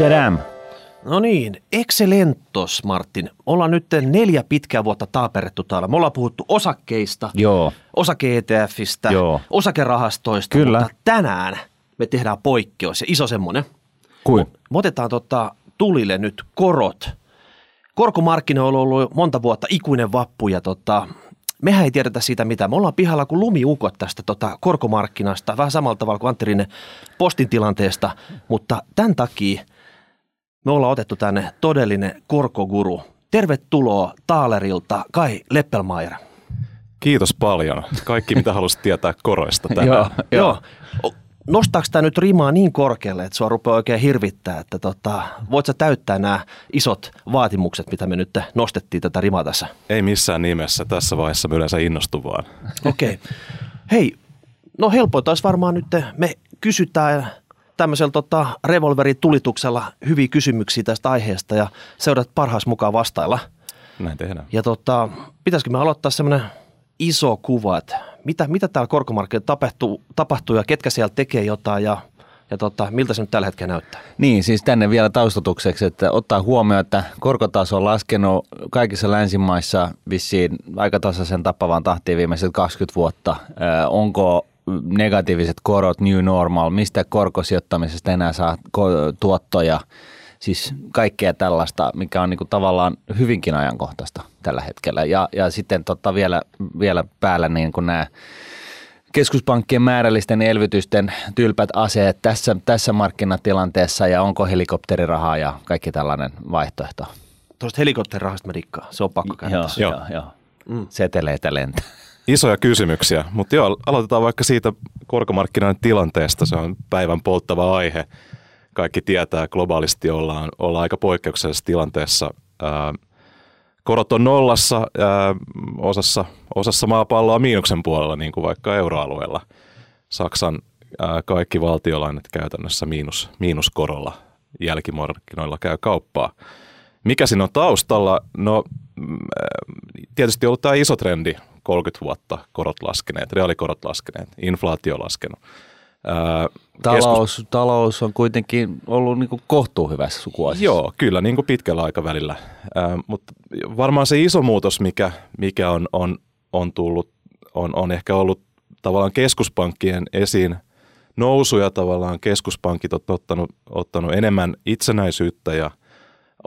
Tchadam. No niin, excelentos Martin. Ollaan nyt neljä pitkää vuotta taaperettu täällä. Me ollaan puhuttu osakkeista, Joo. osake-ETFistä, Joo. osakerahastoista, Kyllä. mutta tänään me tehdään poikkeus ja iso semmoinen. Kuin? Me otetaan tota tulille nyt korot. Korkomarkkinoilla on ollut monta vuotta ikuinen vappu ja tota, mehän ei tiedetä siitä mitään. Me ollaan pihalla kuin lumiukot tästä tota korkomarkkinasta, vähän samalla tavalla kuin Antti Rinne postin tilanteesta, mutta tämän takia me ollaan otettu tänne todellinen korkoguru. Tervetuloa Taalerilta Kai Leppelmaier. Kiitos paljon. Kaikki, mitä halusit tietää koroista tänään. Joo. Joo. Nostaako tämä nyt rimaa niin korkealle, että sua rupeaa oikein hirvittää, että tota, voit sä täyttää nämä isot vaatimukset, mitä me nyt nostettiin tätä rimaa tässä? Ei missään nimessä. Tässä vaiheessa mä yleensä innostun vaan. Okei. Okay. Hei, no helpointa olisi varmaan nyt, me kysytään tämmöisellä tota, revolverin tulituksella hyviä kysymyksiä tästä aiheesta ja seurat parhaas mukaan vastailla. Näin tehdään. Ja tota, pitäisikö me aloittaa semmoinen iso kuva, että mitä, mitä täällä korkomarkkinoilla tapahtuu, tapahtuu ja ketkä siellä tekee jotain ja, ja tota, miltä se nyt tällä hetkellä näyttää? Niin, siis tänne vielä taustatukseksi, että ottaa huomioon, että korkotaso on laskenut kaikissa länsimaissa vissiin aika tasaisen tappavaan tahtiin viimeiset 20 vuotta. Ö, onko negatiiviset korot new normal, mistä korkosijoittamisesta enää saa tuottoja, siis kaikkea tällaista, mikä on niinku tavallaan hyvinkin ajankohtaista tällä hetkellä. Ja, ja sitten tota vielä, vielä päällä niin kuin nämä keskuspankkien määrällisten elvytysten tylpät aseet tässä, tässä markkinatilanteessa ja onko helikopterirahaa ja kaikki tällainen vaihtoehto. Tuosta helikopterirahasta mä dikkaan, se on pakko käydä Joo, joo, joo. Mm. Seteleitä lentää. Isoja kysymyksiä, mutta joo, aloitetaan vaikka siitä korkomarkkinoiden tilanteesta. Se on päivän polttava aihe. Kaikki tietää, globaalisti ollaan, ollaan aika poikkeuksellisessa tilanteessa. Korot on nollassa, osassa, osassa maapalloa miinuksen puolella, niin kuin vaikka euroalueella. Saksan kaikki valtiolainat käytännössä miinus, miinuskorolla jälkimarkkinoilla käy kauppaa. Mikä siinä on taustalla? No mm, tietysti ollut tämä iso trendi 30 vuotta, korot laskeneet, reaalikorot laskeneet, inflaatio laskenut. Ää, Talous, talous on kuitenkin ollut niin kuin kohtuu hyvässä sukuasissa. Joo, kyllä, niin kuin pitkällä aikavälillä. Ää, mutta varmaan se iso muutos, mikä, mikä on, on, on tullut, on, on ehkä ollut tavallaan keskuspankkien esiin nousuja. Tavallaan keskuspankit on ottanut, ottanut enemmän itsenäisyyttä ja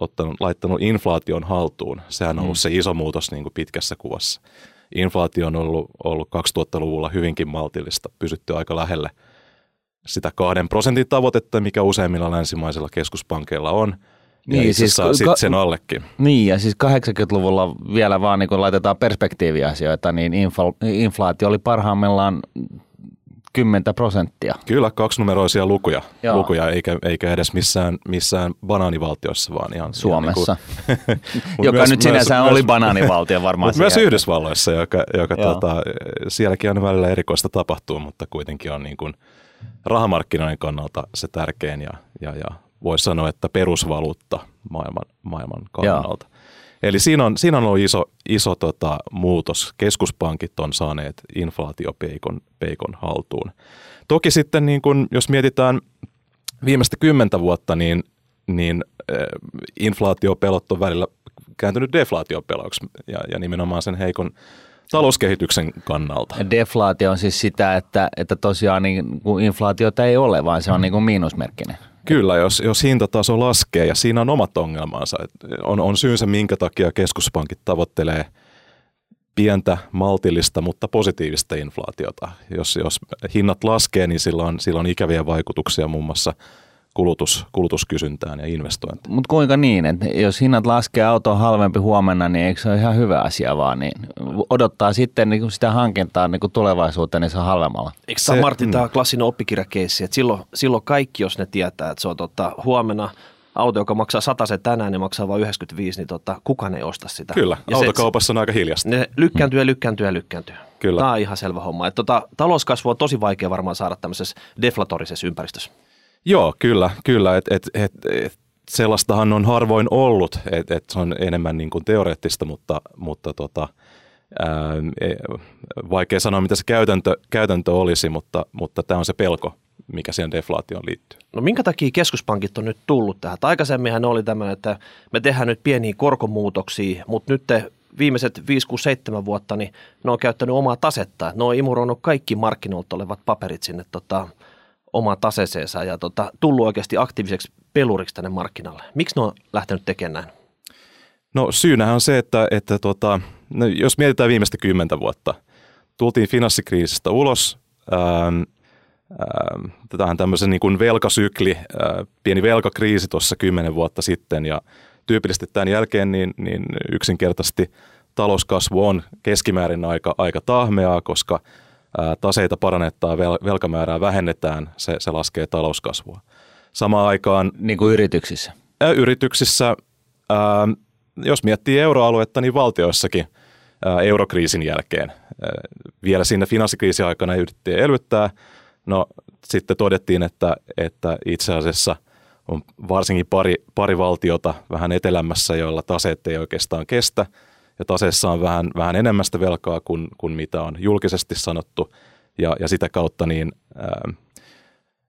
ottanut, laittanut inflaation haltuun. Sehän on ollut se iso muutos niin kuin pitkässä kuvassa. Inflaatio on ollut, ollut 2000-luvulla hyvinkin maltillista, pysytty aika lähelle sitä kahden prosentin tavoitetta, mikä useimmilla länsimaisilla keskuspankeilla on. Ja Niin, siis sit sen allekin. Niin, ja siis 80-luvulla vielä vaan niin kun laitetaan perspektiiviasioita, niin infla- inflaatio oli parhaimmillaan 10 prosenttia. Kyllä kaksinumeroisia lukuja, Joo. lukuja eikä, eikä edes missään, missään banaanivaltiossa, vaan ihan Suomessa, Ihan niin kuin, joka myös- nyt sinänsä myös- oli banaanivaltio varmaan. Mutta myös. Yhdysvalloissa, joka, joka Joo. tota, sielläkin on välillä erikoista tapahtuu, mutta kuitenkin on niin kuin rahamarkkinoiden kannalta se tärkein ja, ja, ja voisi sanoa, että perusvaluutta maailman, maailman kannalta. Eli siinä on, siinä on ollut iso, iso tota, muutos. Keskuspankit on saaneet inflaatiopeikon peikon haltuun. Toki sitten, niin kun, jos mietitään viimeistä kymmentä vuotta, niin, niin äh, inflaatiopelot on välillä kääntynyt deflaatiopeloiksi ja, ja nimenomaan sen heikon talouskehityksen kannalta. Deflaatio on siis sitä, että, että tosiaan niin kuin inflaatiota ei ole, vaan se on niin kuin miinusmerkkinen. Kyllä, jos, jos hintataso laskee ja siinä on omat ongelmansa. On, on syynsä, minkä takia keskuspankit tavoittelee pientä, maltillista, mutta positiivista inflaatiota. Jos, jos hinnat laskee, niin sillä on, sillä on ikäviä vaikutuksia muun muassa kulutus, kulutuskysyntään ja investointiin. Mutta kuinka niin, että jos hinnat laskee, auto on halvempi huomenna, niin eikö se ole ihan hyvä asia vaan, niin odottaa sitten niin sitä hankintaa niin kuin tulevaisuuteen, niin se on halvemmalla. Eikö tämä Se- Martin mm. tämä klassinen oppikirjakeissi, että silloin, silloin kaikki, jos ne tietää, että se on tota, huomenna auto, joka maksaa 100 se tänään, niin maksaa vain 95, niin tota, kukaan ei osta sitä. Kyllä, Ja se- autokaupassa on aika hiljasta. Ne lykkääntyy ja lykkääntyy ja lykkääntyy. Kyllä. Tämä on ihan selvä homma. Että tota, talouskasvu on tosi vaikea varmaan saada tämmöisessä deflatorisessa ympäristössä. Joo, kyllä, kyllä. Et, et, et, et, sellaistahan on harvoin ollut, että et se on enemmän niin kuin teoreettista, mutta, mutta tota, ää, e- vaikea sanoa, mitä se käytäntö, käytäntö olisi, mutta, mutta tämä on se pelko, mikä siihen deflaatioon liittyy. No minkä takia keskuspankit on nyt tullut tähän? Aikaisemminhan oli tämmöinen, että me tehdään nyt pieniä korkomuutoksia, mutta nyt te viimeiset 5, 6, 7 vuotta, niin ne on käyttänyt omaa tasetta. Ne on imuroinut kaikki markkinoilta olevat paperit sinne tota, omaan taseeseensa ja tota, tullut oikeasti aktiiviseksi peluriksi tänne markkinalle. Miksi ne on lähtenyt tekemään näin? No syynähän on se, että, että tota, no, jos mietitään viimeistä kymmentä vuotta, tultiin finanssikriisistä ulos, ähm, ähm, tätähän tämmöisen niin kuin velkasykli, äh, pieni velkakriisi tuossa kymmenen vuotta sitten ja tyypillisesti tämän jälkeen niin, niin yksinkertaisesti talouskasvu on keskimäärin aika, aika tahmeaa, koska taseita parannetaan, vel, velkamäärää vähennetään, se, se laskee talouskasvua. Samaan aikaan... Niin kuin yrityksissä? Ää, yrityksissä, ää, jos miettii euroaluetta, niin valtioissakin ää, eurokriisin jälkeen. Ää, vielä siinä finanssikriisin aikana yritettiin elvyttää, no sitten todettiin, että, että itse asiassa – on varsinkin pari, pari valtiota vähän etelämässä, joilla taseet ei oikeastaan kestä, ja taseessa on vähän, vähän enemmästä velkaa kuin, kuin mitä on julkisesti sanottu, ja, ja sitä kautta niin ää,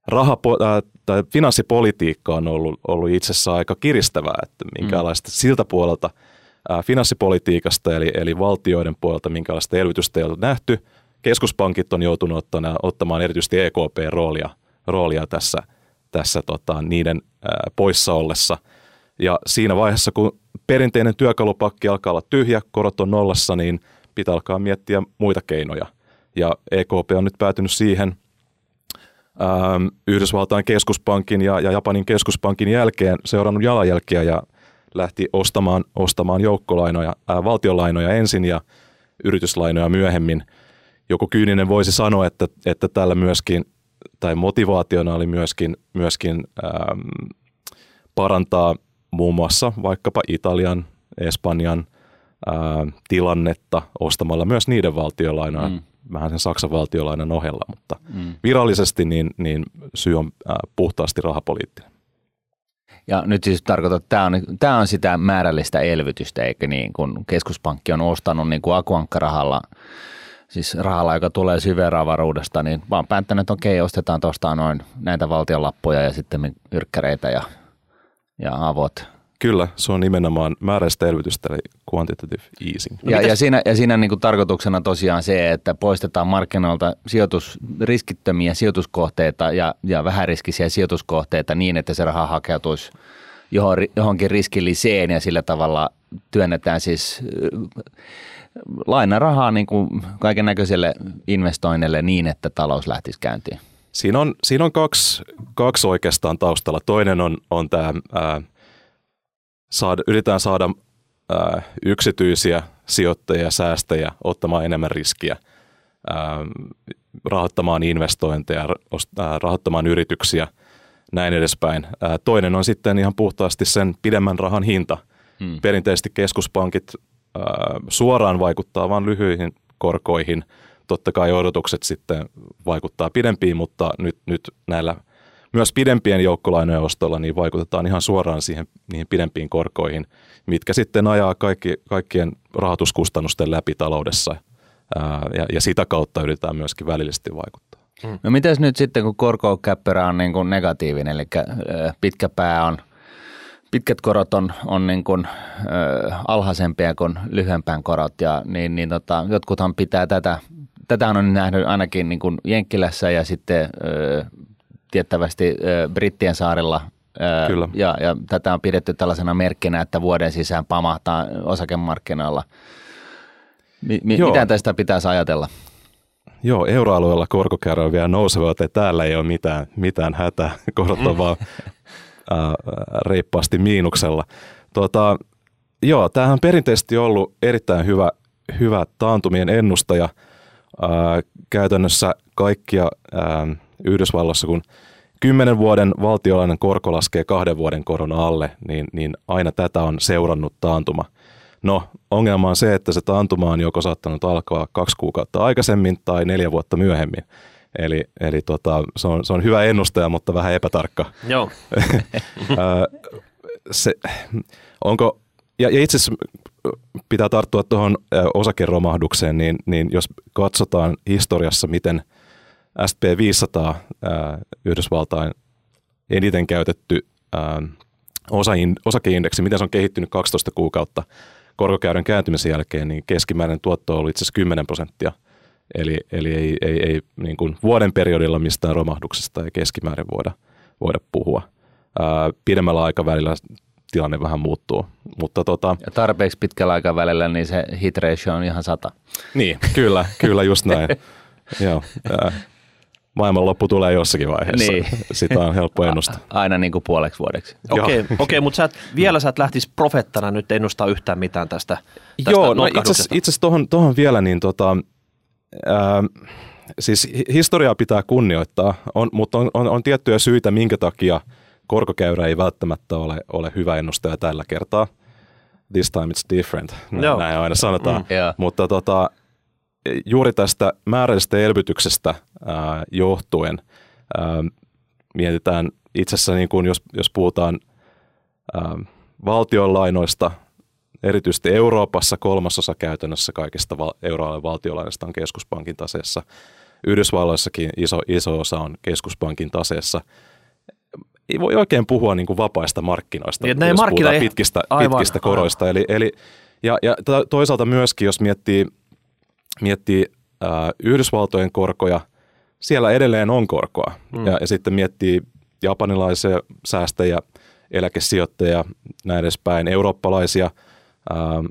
raha, ää, tai finanssipolitiikka on ollut, ollut itse asiassa aika kiristävää, että minkälaista mm. siltä puolelta ää, finanssipolitiikasta, eli, eli valtioiden puolelta, minkälaista elvytystä ei ole nähty. Keskuspankit on joutunut ottamaan, ottamaan erityisesti EKP-roolia roolia tässä – tässä tota, niiden ää, poissa ollessa. Ja siinä vaiheessa, kun perinteinen työkalupakki alkaa olla tyhjä, korot on nollassa, niin pitää alkaa miettiä muita keinoja. Ja EKP on nyt päätynyt siihen ää, Yhdysvaltain keskuspankin ja, ja Japanin keskuspankin jälkeen seurannut jalanjälkeä ja lähti ostamaan, ostamaan joukkolainoja, ää, valtionlainoja ensin ja yrityslainoja myöhemmin. Joku kyyninen voisi sanoa, että, että tällä myöskin tai motivaationa oli myöskin, myöskin ähm, parantaa muun muassa vaikkapa Italian, Espanjan äh, tilannetta ostamalla myös niiden valtiolainoja, mm. vähän sen Saksan valtiolainan ohella, mutta mm. virallisesti niin, niin syy on äh, puhtaasti rahapoliittinen. Ja nyt siis tarkoitan, että tämä on, tämä on sitä määrällistä elvytystä, eikä niin kun keskuspankki on ostanut niin kuin akuankkarahalla siis rahalla, joka tulee syveravaruudesta, niin vaan päättänyt, että okei, ostetaan tuosta noin näitä valtionlappuja ja sitten yrkkäreitä ja, ja avot. Kyllä, se on nimenomaan määräistä elvytystä, eli quantitative easing. No ja, ja siinä, ja siinä niin kuin tarkoituksena tosiaan se, että poistetaan markkinoilta sijoitus, riskittömiä sijoituskohteita ja, ja vähäriskisiä sijoituskohteita niin, että se raha hakeutuisi johonkin riskilliseen ja sillä tavalla työnnetään siis lainarahaa niin kuin kaiken näköiselle investoinnille niin, että talous lähtisi käyntiin? Siinä on, siinä on kaksi, kaksi oikeastaan taustalla. Toinen on, on tämä, ää, saada, yritetään saada ää, yksityisiä sijoittajia, säästäjiä ottamaan enemmän riskiä, ää, rahoittamaan investointeja, ää, rahoittamaan yrityksiä, näin edespäin. Ää, toinen on sitten ihan puhtaasti sen pidemmän rahan hinta. Hmm. Perinteisesti keskuspankit suoraan vaikuttaa vain lyhyihin korkoihin. Totta kai odotukset sitten vaikuttaa pidempiin, mutta nyt, nyt näillä myös pidempien joukkolainojen ostolla niin vaikutetaan ihan suoraan siihen, niihin pidempiin korkoihin, mitkä sitten ajaa kaikki, kaikkien rahoituskustannusten läpi taloudessa ää, ja, ja sitä kautta yritetään myöskin välillisesti vaikuttaa. Hmm. No mitäs nyt sitten, kun korkokäppärä on niin kuin negatiivinen, eli pitkä pää on – pitkät korot on, on niin kuin, ö, alhaisempia kuin lyhyempään korot ja niin, niin tota, jotkuthan pitää tätä, tätä on nähnyt ainakin niin kuin Jenkkilässä ja sitten ö, tiettävästi ö, Brittien saarilla ö, Kyllä. Ja, ja tätä on pidetty tällaisena merkkinä, että vuoden sisään pamahtaa osakemarkkinoilla. Mi, mi, mitä tästä pitäisi ajatella? Joo, euroalueella korkokäärä on vielä nouseva, että täällä ei ole mitään, mitään hätää. Korot on vaan ää, reippaasti miinuksella. Tota, joo, tämähän on perinteisesti ollut erittäin hyvä, hyvä taantumien ennustaja. Ää, käytännössä kaikkia ää, Yhdysvalloissa, kun kymmenen vuoden valtiolainen korko laskee kahden vuoden koron alle, niin, niin aina tätä on seurannut taantuma. No, ongelma on se, että se taantuma on joko saattanut alkaa kaksi kuukautta aikaisemmin tai neljä vuotta myöhemmin. Eli, eli tota, se, on, se on hyvä ennustaja, mutta vähän epätarkka. Joo. se, onko, ja, ja itse asiassa pitää tarttua tuohon osakeromahdukseen, niin, niin jos katsotaan historiassa, miten SP500, Yhdysvaltain eniten käytetty osakeindeksi, miten se on kehittynyt 12 kuukautta korkokäyrän kääntymisen jälkeen, niin keskimääräinen tuotto on ollut itse asiassa 10 prosenttia. Eli, eli ei, ei, ei niin kuin vuoden periodilla mistään romahduksesta ei keskimäärin voida, voida puhua. Ää, pidemmällä aikavälillä tilanne vähän muuttuu. Mutta tota, ja tarpeeksi pitkällä aikavälillä niin se hit ratio on ihan sata. Niin, kyllä, kyllä just näin. Joo, ää, maailman loppu tulee jossakin vaiheessa. Niin. Sitä on helppo ennustaa. Aina niin kuin puoleksi vuodeksi. Okei, okay, okay, mutta sä et, vielä sä et lähtisi profettana nyt ennustaa yhtään mitään tästä, tästä Joo, no itse asiassa tohon, tohon vielä, niin tota, ää, siis historiaa pitää kunnioittaa, on, mutta on, on, on tiettyjä syitä, minkä takia korkokäyrä ei välttämättä ole, ole hyvä ennustaja tällä kertaa. This time it's different, no. näin aina sanotaan. Mm, yeah. Mutta tota, juuri tästä määrällisestä elvytyksestä ää, johtuen ää, mietitään itse asiassa, niin kuin jos, jos puhutaan ää, valtionlainoista, erityisesti Euroopassa kolmasosa käytännössä kaikista val- euroalueen valtiolainoista on keskuspankin taseessa. Yhdysvalloissakin iso, iso osa on keskuspankin taseessa. Ei voi oikein puhua niin kuin vapaista markkinoista, ja jos markkina puhutaan pitkistä, aivan, pitkistä koroista. Eli, eli, ja, ja toisaalta myöskin, jos miettii – miettii ää, Yhdysvaltojen korkoja, siellä edelleen on korkoa. Mm. Ja, ja sitten miettii japanilaisia säästäjiä, eläkesijoittajia, näin edespäin, eurooppalaisia ää,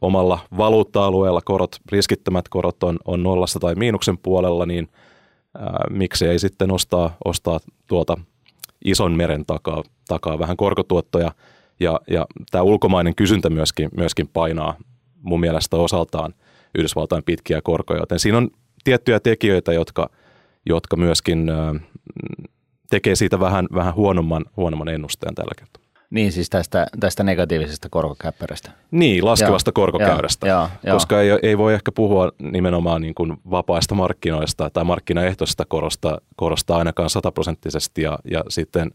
omalla valuutta-alueella korot, riskittömät korot on, on nollasta tai miinuksen puolella, niin ää, miksi ei sitten ostaa, ostaa tuolta ison meren takaa, takaa vähän korkotuottoja. Ja, ja tämä ulkomainen kysyntä myöskin, myöskin painaa mun mielestä osaltaan – Yhdysvaltain pitkiä korkoja, joten siinä on tiettyjä tekijöitä, jotka, jotka myöskin tekee siitä vähän, vähän huonomman, huonomman ennusteen tällä kertaa. Niin, siis tästä, tästä negatiivisesta korkokäppärästä. Niin, laskevasta ja, korkokäyrästä, ja, ja, koska ei, ei voi ehkä puhua nimenomaan niin kuin vapaista markkinoista tai markkinaehtoisesta korosta, korosta ainakaan sataprosenttisesti ja, ja sitten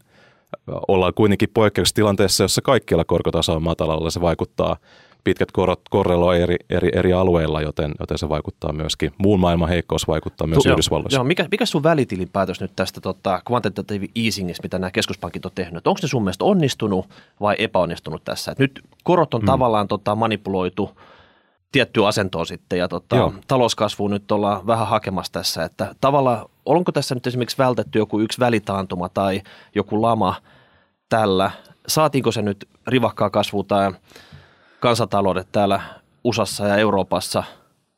ollaan kuitenkin poikkeustilanteessa, jossa kaikkialla korkotaso on matalalla, se vaikuttaa – pitkät korot korreloi eri, eri, eri alueilla, joten, joten se vaikuttaa myöskin, muun maailman heikkous vaikuttaa myös tu- Yhdysvalloissa. Joo, mikä, mikä sun välitilinpäätös nyt tästä tota, quantitative easingista, mitä nämä keskuspankit on tehnyt? Onko ne sun mielestä onnistunut vai epäonnistunut tässä? Et nyt korot on mm. tavallaan tota, manipuloitu tiettyä asentoon sitten ja tota, talouskasvu nyt ollaan vähän hakemassa tässä, että tavallaan onko tässä nyt esimerkiksi vältetty joku yksi välitaantuma tai joku lama tällä? Saatiinko se nyt rivakkaa kasvua tai kansantaloudet täällä USAssa ja Euroopassa.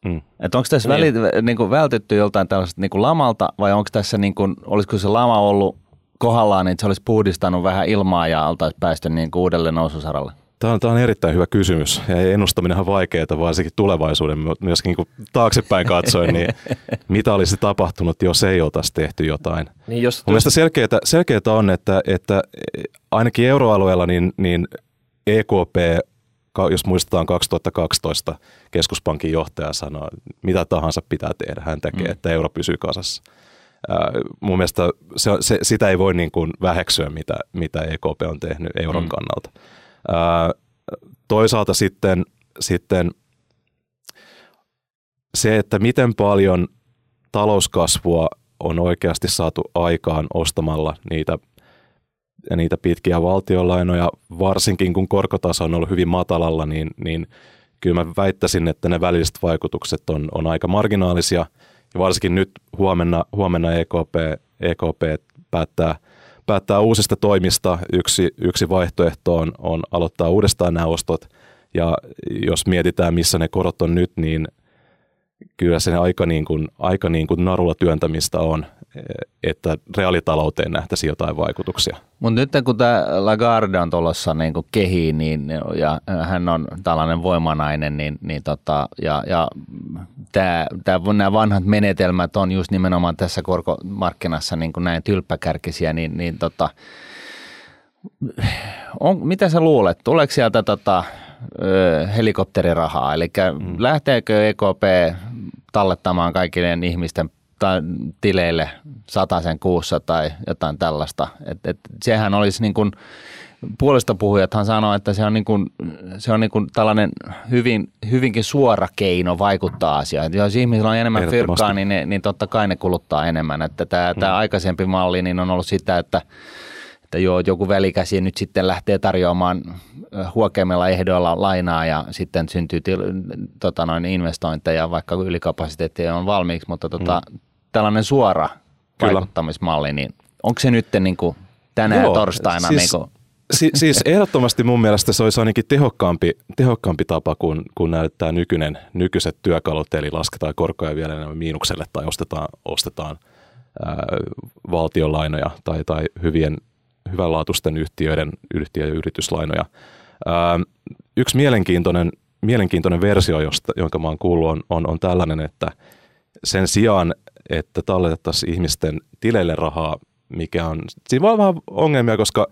Mm. Että onko tässä niin. väli, niin kuin vältytty joltain tällaista niin kuin lamalta vai onko tässä, niin kuin, olisiko se lama ollut kohdallaan, niin se olisi puhdistanut vähän ilmaa ja oltaisiin päästy niin kuin uudelle noususaralle? Tämä on, tämä on erittäin hyvä kysymys ja ennustaminen on vaikeaa, varsinkin tulevaisuuden myöskin niin takaisinpäin katsoen, niin mitä olisi tapahtunut, jos ei oltaisi tehty jotain. Niin jos, Mun mielestä selkeää, selkeää on, että, että ainakin euroalueella niin, niin EKP jos muistetaan 2012 keskuspankin johtaja sanoi, mitä tahansa pitää tehdä, hän tekee, mm. että euro pysyy kasassa. Äh, mun mielestä se, se, sitä ei voi niin kuin väheksyä, mitä, mitä EKP on tehnyt euron mm. kannalta. Äh, toisaalta sitten, sitten se, että miten paljon talouskasvua on oikeasti saatu aikaan ostamalla niitä ja niitä pitkiä valtiolainoja, varsinkin kun korkotaso on ollut hyvin matalalla, niin, niin kyllä mä väittäisin, että ne välilliset vaikutukset on, on aika marginaalisia. Ja varsinkin nyt huomenna, huomenna EKP, EKP päättää, päättää uusista toimista. Yksi, yksi vaihtoehto on, on aloittaa uudestaan nämä ostot. Ja jos mietitään, missä ne korot on nyt, niin kyllä se aika, niin kuin, aika niin kuin narulla työntämistä on että reaalitalouteen nähtäisi jotain vaikutuksia. Mutta nyt kun tämä Lagarde on tuossa niin kehiin niin, ja hän on tällainen voimanainen, niin, niin tota, ja, ja tää, tää, nämä vanhat menetelmät on just nimenomaan tässä korkomarkkinassa niin näin tylppäkärkisiä, niin, niin tota, on, mitä sä luulet, tuleeko sieltä tota, helikopterirahaa, eli mm. lähteekö EKP tallettamaan kaikille ihmisten tileille sen kuussa tai jotain tällaista. Et, et sehän olisi niin kuin puolesta puhujathan sanoo, että se on, niin kuin, se on niin kuin tällainen hyvin, hyvinkin suora keino vaikuttaa asiaan. Jos ihmisillä on enemmän fyrkkaa, niin, ne, niin totta kai ne kuluttaa enemmän. Että tämä, hmm. tämä aikaisempi malli niin on ollut sitä, että että joo, joku välikäsi nyt sitten lähtee tarjoamaan huokeammilla ehdoilla lainaa ja sitten syntyy til, tota noin, investointeja, vaikka ylikapasiteetti on valmiiksi, mutta tota, mm. Tällainen suora Kyllä. vaikuttamismalli, niin onko se nyt niin kuin tänä joo, torstaina? Siis, niin kuin, si, siis ehdottomasti mun mielestä se olisi ainakin tehokkaampi, tehokkaampi tapa kuin, kuin näyttää nykyinen, nykyiset työkalut, eli lasketaan korkoja vielä enemmän miinukselle tai ostetaan, ostetaan ää, valtionlainoja tai, tai hyvien hyvänlaatuisten yhtiöiden yhtiö- ja yrityslainoja. Ää, yksi mielenkiintoinen, mielenkiintoinen versio, josta, jonka mä oon kuullut, on, on, on tällainen, että sen sijaan, että talletettaisiin ihmisten tileille rahaa, mikä on, siinä voi olla vähän ongelmia, koska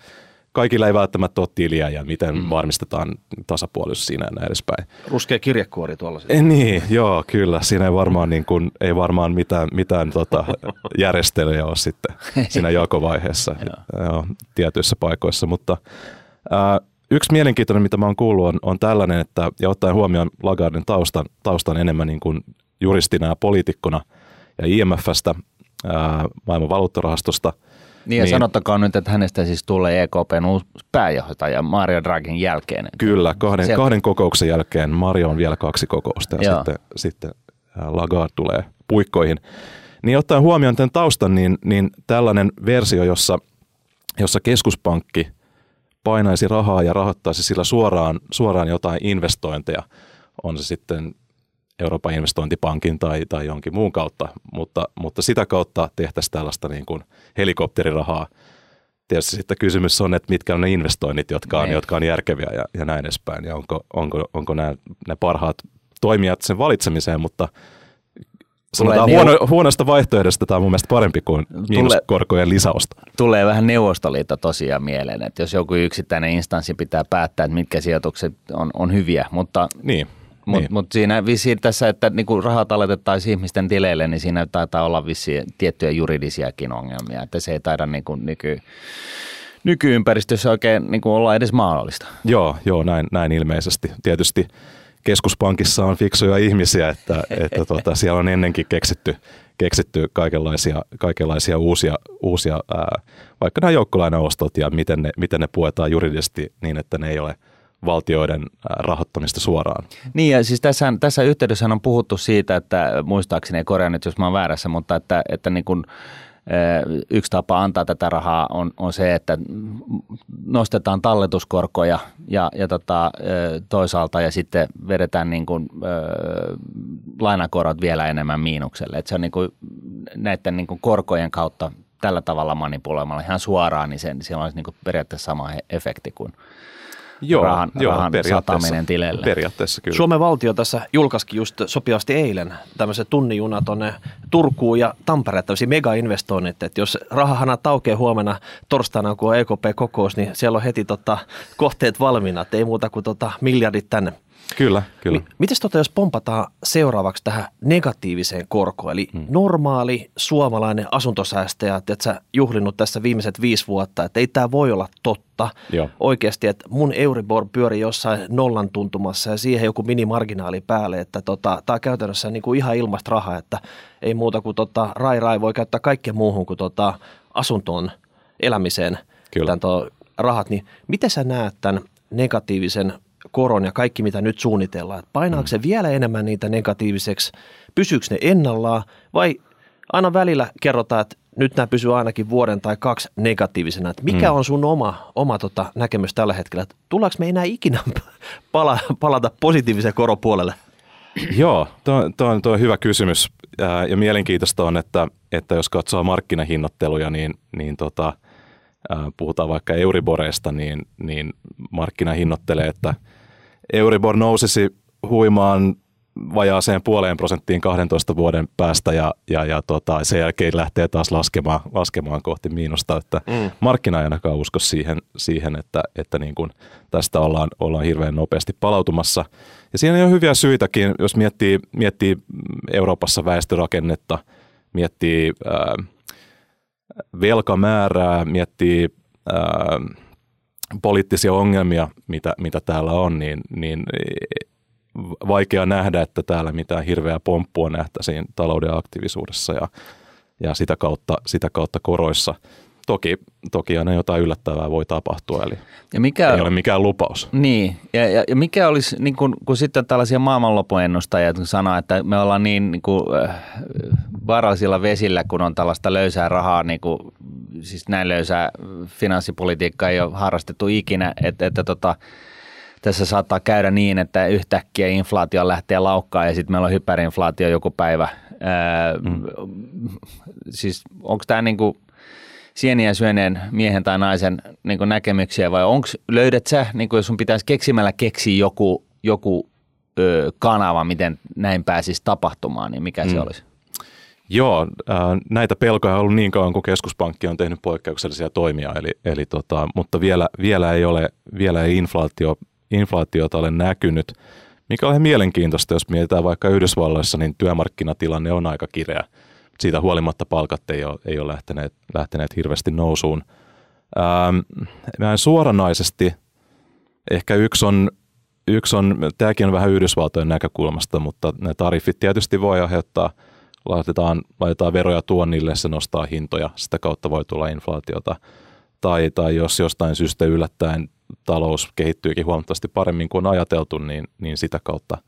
kaikilla ei välttämättä ole tiliä ja miten mm. varmistetaan tasapuolisuus siinä ja näin edespäin. Ruskea kirjekuori tuolla. Ei, niin, joo, kyllä. Siinä ei varmaan, niin kuin, ei varmaan mitään, mitään tota, järjestelyjä ole sitten siinä jakovaiheessa joo, tietyissä paikoissa, mutta ää, Yksi mielenkiintoinen, mitä mä oon kuullut, on, on tällainen, että ja ottaen huomioon Lagardin taustan, taustan enemmän niin kuin juristina ja poliitikkona ja IMFstä, ää, maailman valuuttarahastosta – niin ja niin, sanottakaa nyt, että hänestä siis tulee EKPn uusi pääjohtaja Mario Draghin jälkeen. Kyllä, kahden, Sieltä... kahden kokouksen jälkeen Mario on vielä kaksi kokousta ja sitten, sitten Lagarde tulee puikkoihin. Niin ottaen huomioon tämän taustan, niin, niin tällainen versio, jossa, jossa keskuspankki painaisi rahaa ja rahoittaisi sillä suoraan, suoraan jotain investointeja, on se sitten Euroopan investointipankin tai, tai jonkin muun kautta, mutta, mutta sitä kautta tehtäisiin tällaista niin kuin helikopterirahaa. Tietysti sitten kysymys on, että mitkä on ne investoinnit, jotka on, niin. jotka on järkeviä ja, ja näin edespäin, ja onko, onko, onko nämä, ne parhaat toimijat sen valitsemiseen, mutta sanotaan huono, neu- huonosta vaihtoehdosta tämä on mun mielestä parempi kuin miinuskorkojen lisäosta. Tulee vähän Neuvostoliitto tosiaan mieleen, että jos joku yksittäinen instanssi pitää päättää, että mitkä sijoitukset on, on hyviä, mutta niin. Mutta niin. mut siinä vissiin tässä, että niinku rahat aletettaisiin ihmisten tileille, niin siinä taitaa olla vissiin tiettyjä juridisiakin ongelmia, että se ei taida niinku nyky, nykyympäristössä oikein niinku olla edes mahdollista. Joo, joo näin, näin ilmeisesti. Tietysti keskuspankissa on fiksuja ihmisiä, että, että tota, siellä on ennenkin keksitty, keksitty kaikenlaisia, kaikenlaisia uusia, uusia ää, vaikka nämä joukkolainaostot ja miten ne, miten ne puetaan juridisesti niin, että ne ei ole – valtioiden rahoittamista suoraan. Niin ja siis tässä, tässä yhteydessä on puhuttu siitä, että muistaakseni, korjaan nyt jos mä oon väärässä, mutta että, että niin kuin, yksi tapa antaa tätä rahaa on, on se, että nostetaan talletuskorkoja ja, ja tota, toisaalta ja sitten vedetään niin kuin, lainakorot vielä enemmän miinukselle. Että se on niin kuin, näiden niin kuin korkojen kautta tällä tavalla manipuloimalla ihan suoraan, niin se, siellä olisi niin periaatteessa sama efekti kuin – joo, rahan, joo, rahan sataminen tilelle. Periaatteessa kyllä. Suomen valtio tässä julkaisikin just sopivasti eilen tämmöisen tunnijuna tuonne Turkuun ja Tampereen tämmöisiä mega-investoinnit, että jos rahahanat aukeaa huomenna torstaina, kun on EKP-kokous, niin siellä on heti tota, kohteet valmiina, että ei muuta kuin tota, miljardit tänne Kyllä, kyllä. Miten tota, jos pompataan seuraavaksi tähän negatiiviseen korkoon, eli hmm. normaali suomalainen asuntosäästäjä, että sä juhlinut tässä viimeiset viisi vuotta, että ei tämä voi olla totta Joo. oikeasti, että mun Euribor pyörii jossain nollan tuntumassa ja siihen joku minimarginaali päälle, että tota, tämä on käytännössä niin kuin ihan ilmasta rahaa, että ei muuta kuin tota, rai rai voi käyttää kaikkeen muuhun kuin tota, asuntoon elämiseen Kyllä. Tämän, rahat, niin miten sä näet tämän negatiivisen koron ja kaikki, mitä nyt suunnitellaan. Että painaako mm. se vielä enemmän niitä negatiiviseksi? Pysyykö ne ennallaan vai aina välillä kerrotaan, että nyt nämä pysyy ainakin vuoden tai kaksi negatiivisena. Että mikä mm. on sun oma, oma tota, näkemys tällä hetkellä? Että tullaanko me enää ikinä pala, palata positiivisen koropuolelle? Joo, tuo, tuo, tuo on hyvä kysymys. Ja mielenkiintoista on, että, että jos katsoo markkinahinnoitteluja, niin, niin tota, puhutaan vaikka Euriboreista, niin, niin markkina hinnoittelee, että – Euribor nousisi huimaan vajaaseen puoleen prosenttiin 12 vuoden päästä ja, ja, ja tota, sen jälkeen lähtee taas laskemaan, laskemaan kohti miinusta. Että mm. Markkina ei ainakaan usko siihen, siihen että, että niin kuin tästä ollaan, ollaan hirveän nopeasti palautumassa. Ja siinä on hyviä syitäkin, jos miettii, miettii Euroopassa väestörakennetta, miettii ää, velkamäärää, miettii ää, poliittisia ongelmia, mitä, mitä täällä on, niin, niin vaikea nähdä, että täällä mitään hirveää pomppua nähtäisiin talouden aktiivisuudessa ja, ja sitä, kautta, sitä kautta koroissa. Toki, toki aina jotain yllättävää voi tapahtua, eli ja mikä, ei ole mikään lupaus. Niin, ja, ja, ja mikä olisi, niin kun, kun sitten tällaisia maailmanlopuennustajia sanoo, että me ollaan niin, niin kuin, äh, varallisilla vesillä, kun on tällaista löysää rahaa, niin kuin, siis näin löysää finanssipolitiikkaa ei ole harrastettu ikinä, että, että tota, tässä saattaa käydä niin, että yhtäkkiä inflaatio lähtee laukkaan ja sitten meillä on hyperinflaatio joku päivä. Ää, mm. Siis onko tämä niinku sieniä syöneen miehen tai naisen niinku näkemyksiä vai onko, löydät sä, niinku jos sun pitäisi keksimällä keksiä joku, joku ö, kanava, miten näin pääsisi tapahtumaan, niin mikä mm. se olisi? Joo, näitä pelkoja on ollut niin kauan, kun keskuspankki on tehnyt poikkeuksellisia toimia, eli, eli tota, mutta vielä, vielä, ei ole, vielä ei inflaatio inflaatiota ole näkynyt, mikä on ihan mielenkiintoista, jos mietitään vaikka Yhdysvalloissa, niin työmarkkinatilanne on aika kireä. Siitä huolimatta palkat ei ole, ei ole lähteneet, lähteneet hirveästi nousuun. Ähm, mä en suoranaisesti, ehkä yksi on, yksi on, tämäkin on vähän Yhdysvaltojen näkökulmasta, mutta ne tariffit tietysti voi aiheuttaa, laitetaan, laitetaan veroja tuonnille, se nostaa hintoja, sitä kautta voi tulla inflaatiota. Tai, tai jos jostain syystä yllättäen talous kehittyykin huomattavasti paremmin kuin on ajateltu, niin, niin sitä, kautta,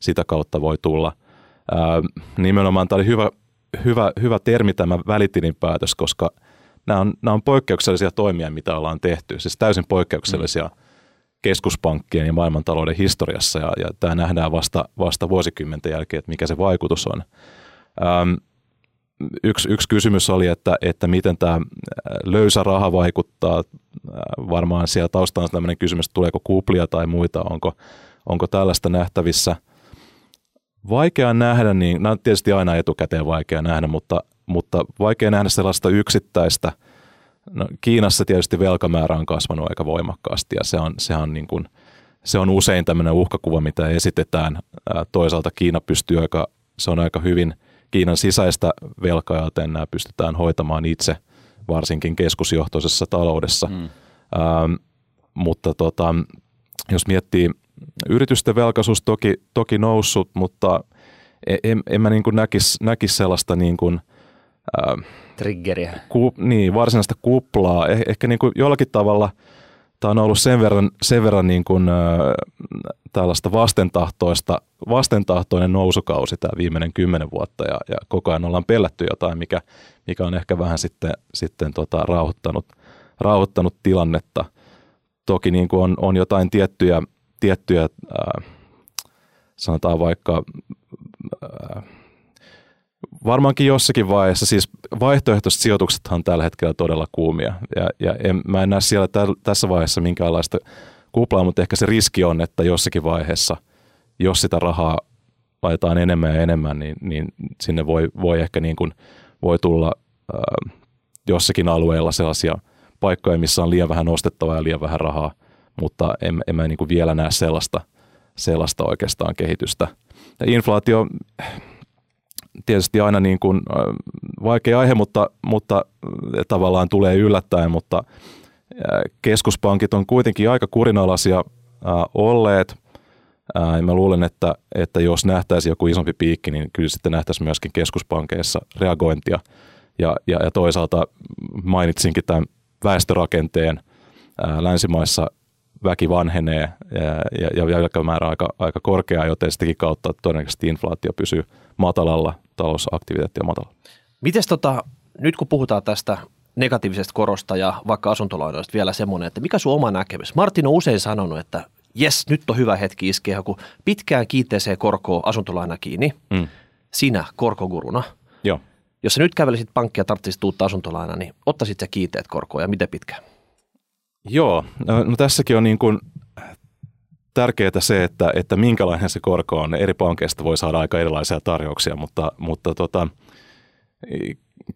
sitä kautta voi tulla. Ää, nimenomaan tämä oli hyvä, hyvä, hyvä termi tämä välitilinpäätös, koska nämä on, nämä on poikkeuksellisia toimia, mitä ollaan tehty, siis täysin poikkeuksellisia mm. keskuspankkien ja maailmantalouden historiassa, ja, ja tämä nähdään vasta, vasta vuosikymmenten jälkeen, että mikä se vaikutus on. Ähm, yksi, yksi kysymys oli, että, että miten tämä löysä raha vaikuttaa. Varmaan siellä taustalla on tämmöinen kysymys, että tuleeko kuplia tai muita, onko, onko tällaista nähtävissä. Vaikea nähdä, niin nämä on tietysti aina etukäteen vaikea nähdä, mutta, mutta vaikea nähdä sellaista yksittäistä. No, Kiinassa tietysti velkamäärä on kasvanut aika voimakkaasti ja se on, se on, niin kuin, se on usein tämmöinen uhkakuva, mitä esitetään. Toisaalta Kiina pystyy aika, se on aika hyvin – Kiinan sisäistä velkaa, joten nämä pystytään hoitamaan itse, varsinkin keskusjohtoisessa taloudessa. Mm. Ähm, mutta tota, jos miettii, yritysten velkaisuus toki, toki noussut, mutta en, en mä niin näkisi näkis sellaista niin kuin, äh, Triggeriä. Ku, niin, varsinaista kuplaa. Eh, ehkä niin kuin jollakin tavalla – tämä on ollut sen verran, sen verran niin kuin, äh, tällaista vastentahtoista, vastentahtoinen nousukausi tämä viimeinen kymmenen vuotta ja, ja koko ajan ollaan pellätty jotain, mikä, mikä on ehkä vähän sitten, sitten tota, rauhoittanut, rauhoittanut tilannetta. Toki niin kuin on, on jotain tiettyjä, tiettyjä äh, sanotaan vaikka äh, varmaankin jossakin vaiheessa, siis vaihtoehtoiset sijoituksethan on tällä hetkellä todella kuumia. Ja, ja en, mä en näe siellä tä, tässä vaiheessa minkäänlaista kuplaa, mutta ehkä se riski on, että jossakin vaiheessa, jos sitä rahaa laitetaan enemmän ja enemmän, niin, niin sinne voi, voi ehkä niin kuin, voi tulla äh, jossakin alueella sellaisia paikkoja, missä on liian vähän ostettavaa ja liian vähän rahaa, mutta en, en mä niin kuin vielä näe sellaista, sellaista oikeastaan kehitystä. Ja inflaatio, tietysti aina niin kuin vaikea aihe, mutta, mutta tavallaan tulee yllättäen, mutta keskuspankit on kuitenkin aika kurinalaisia olleet. Mä luulen, että, että jos nähtäisiin joku isompi piikki, niin kyllä sitten nähtäisiin myöskin keskuspankeissa reagointia. Ja, ja, ja toisaalta mainitsinkin tämän väestörakenteen. Länsimaissa väki vanhenee ja, ja velkamäärä aika, aika korkea, joten sitäkin kautta todennäköisesti inflaatio pysyy matalalla, talousaktiviteetti on matala. Mites tota, nyt kun puhutaan tästä negatiivisesta korosta ja vaikka asuntolainoista vielä semmoinen, että mikä sun oma näkemys? Martin on usein sanonut, että jes, nyt on hyvä hetki iskeä joku pitkään kiinteeseen korkoon asuntolaina kiinni. Mm. Sinä korkoguruna. Joo. Jos sä nyt kävelisit pankkia ja tarvitsisit uutta asuntolainaa, niin ottaisit sä kiinteät korkoa ja miten pitkään? Joo, no, no tässäkin on niin kuin tärkeää se, että, että minkälainen se korko on. Eri pankeista voi saada aika erilaisia tarjouksia, mutta, mutta tota,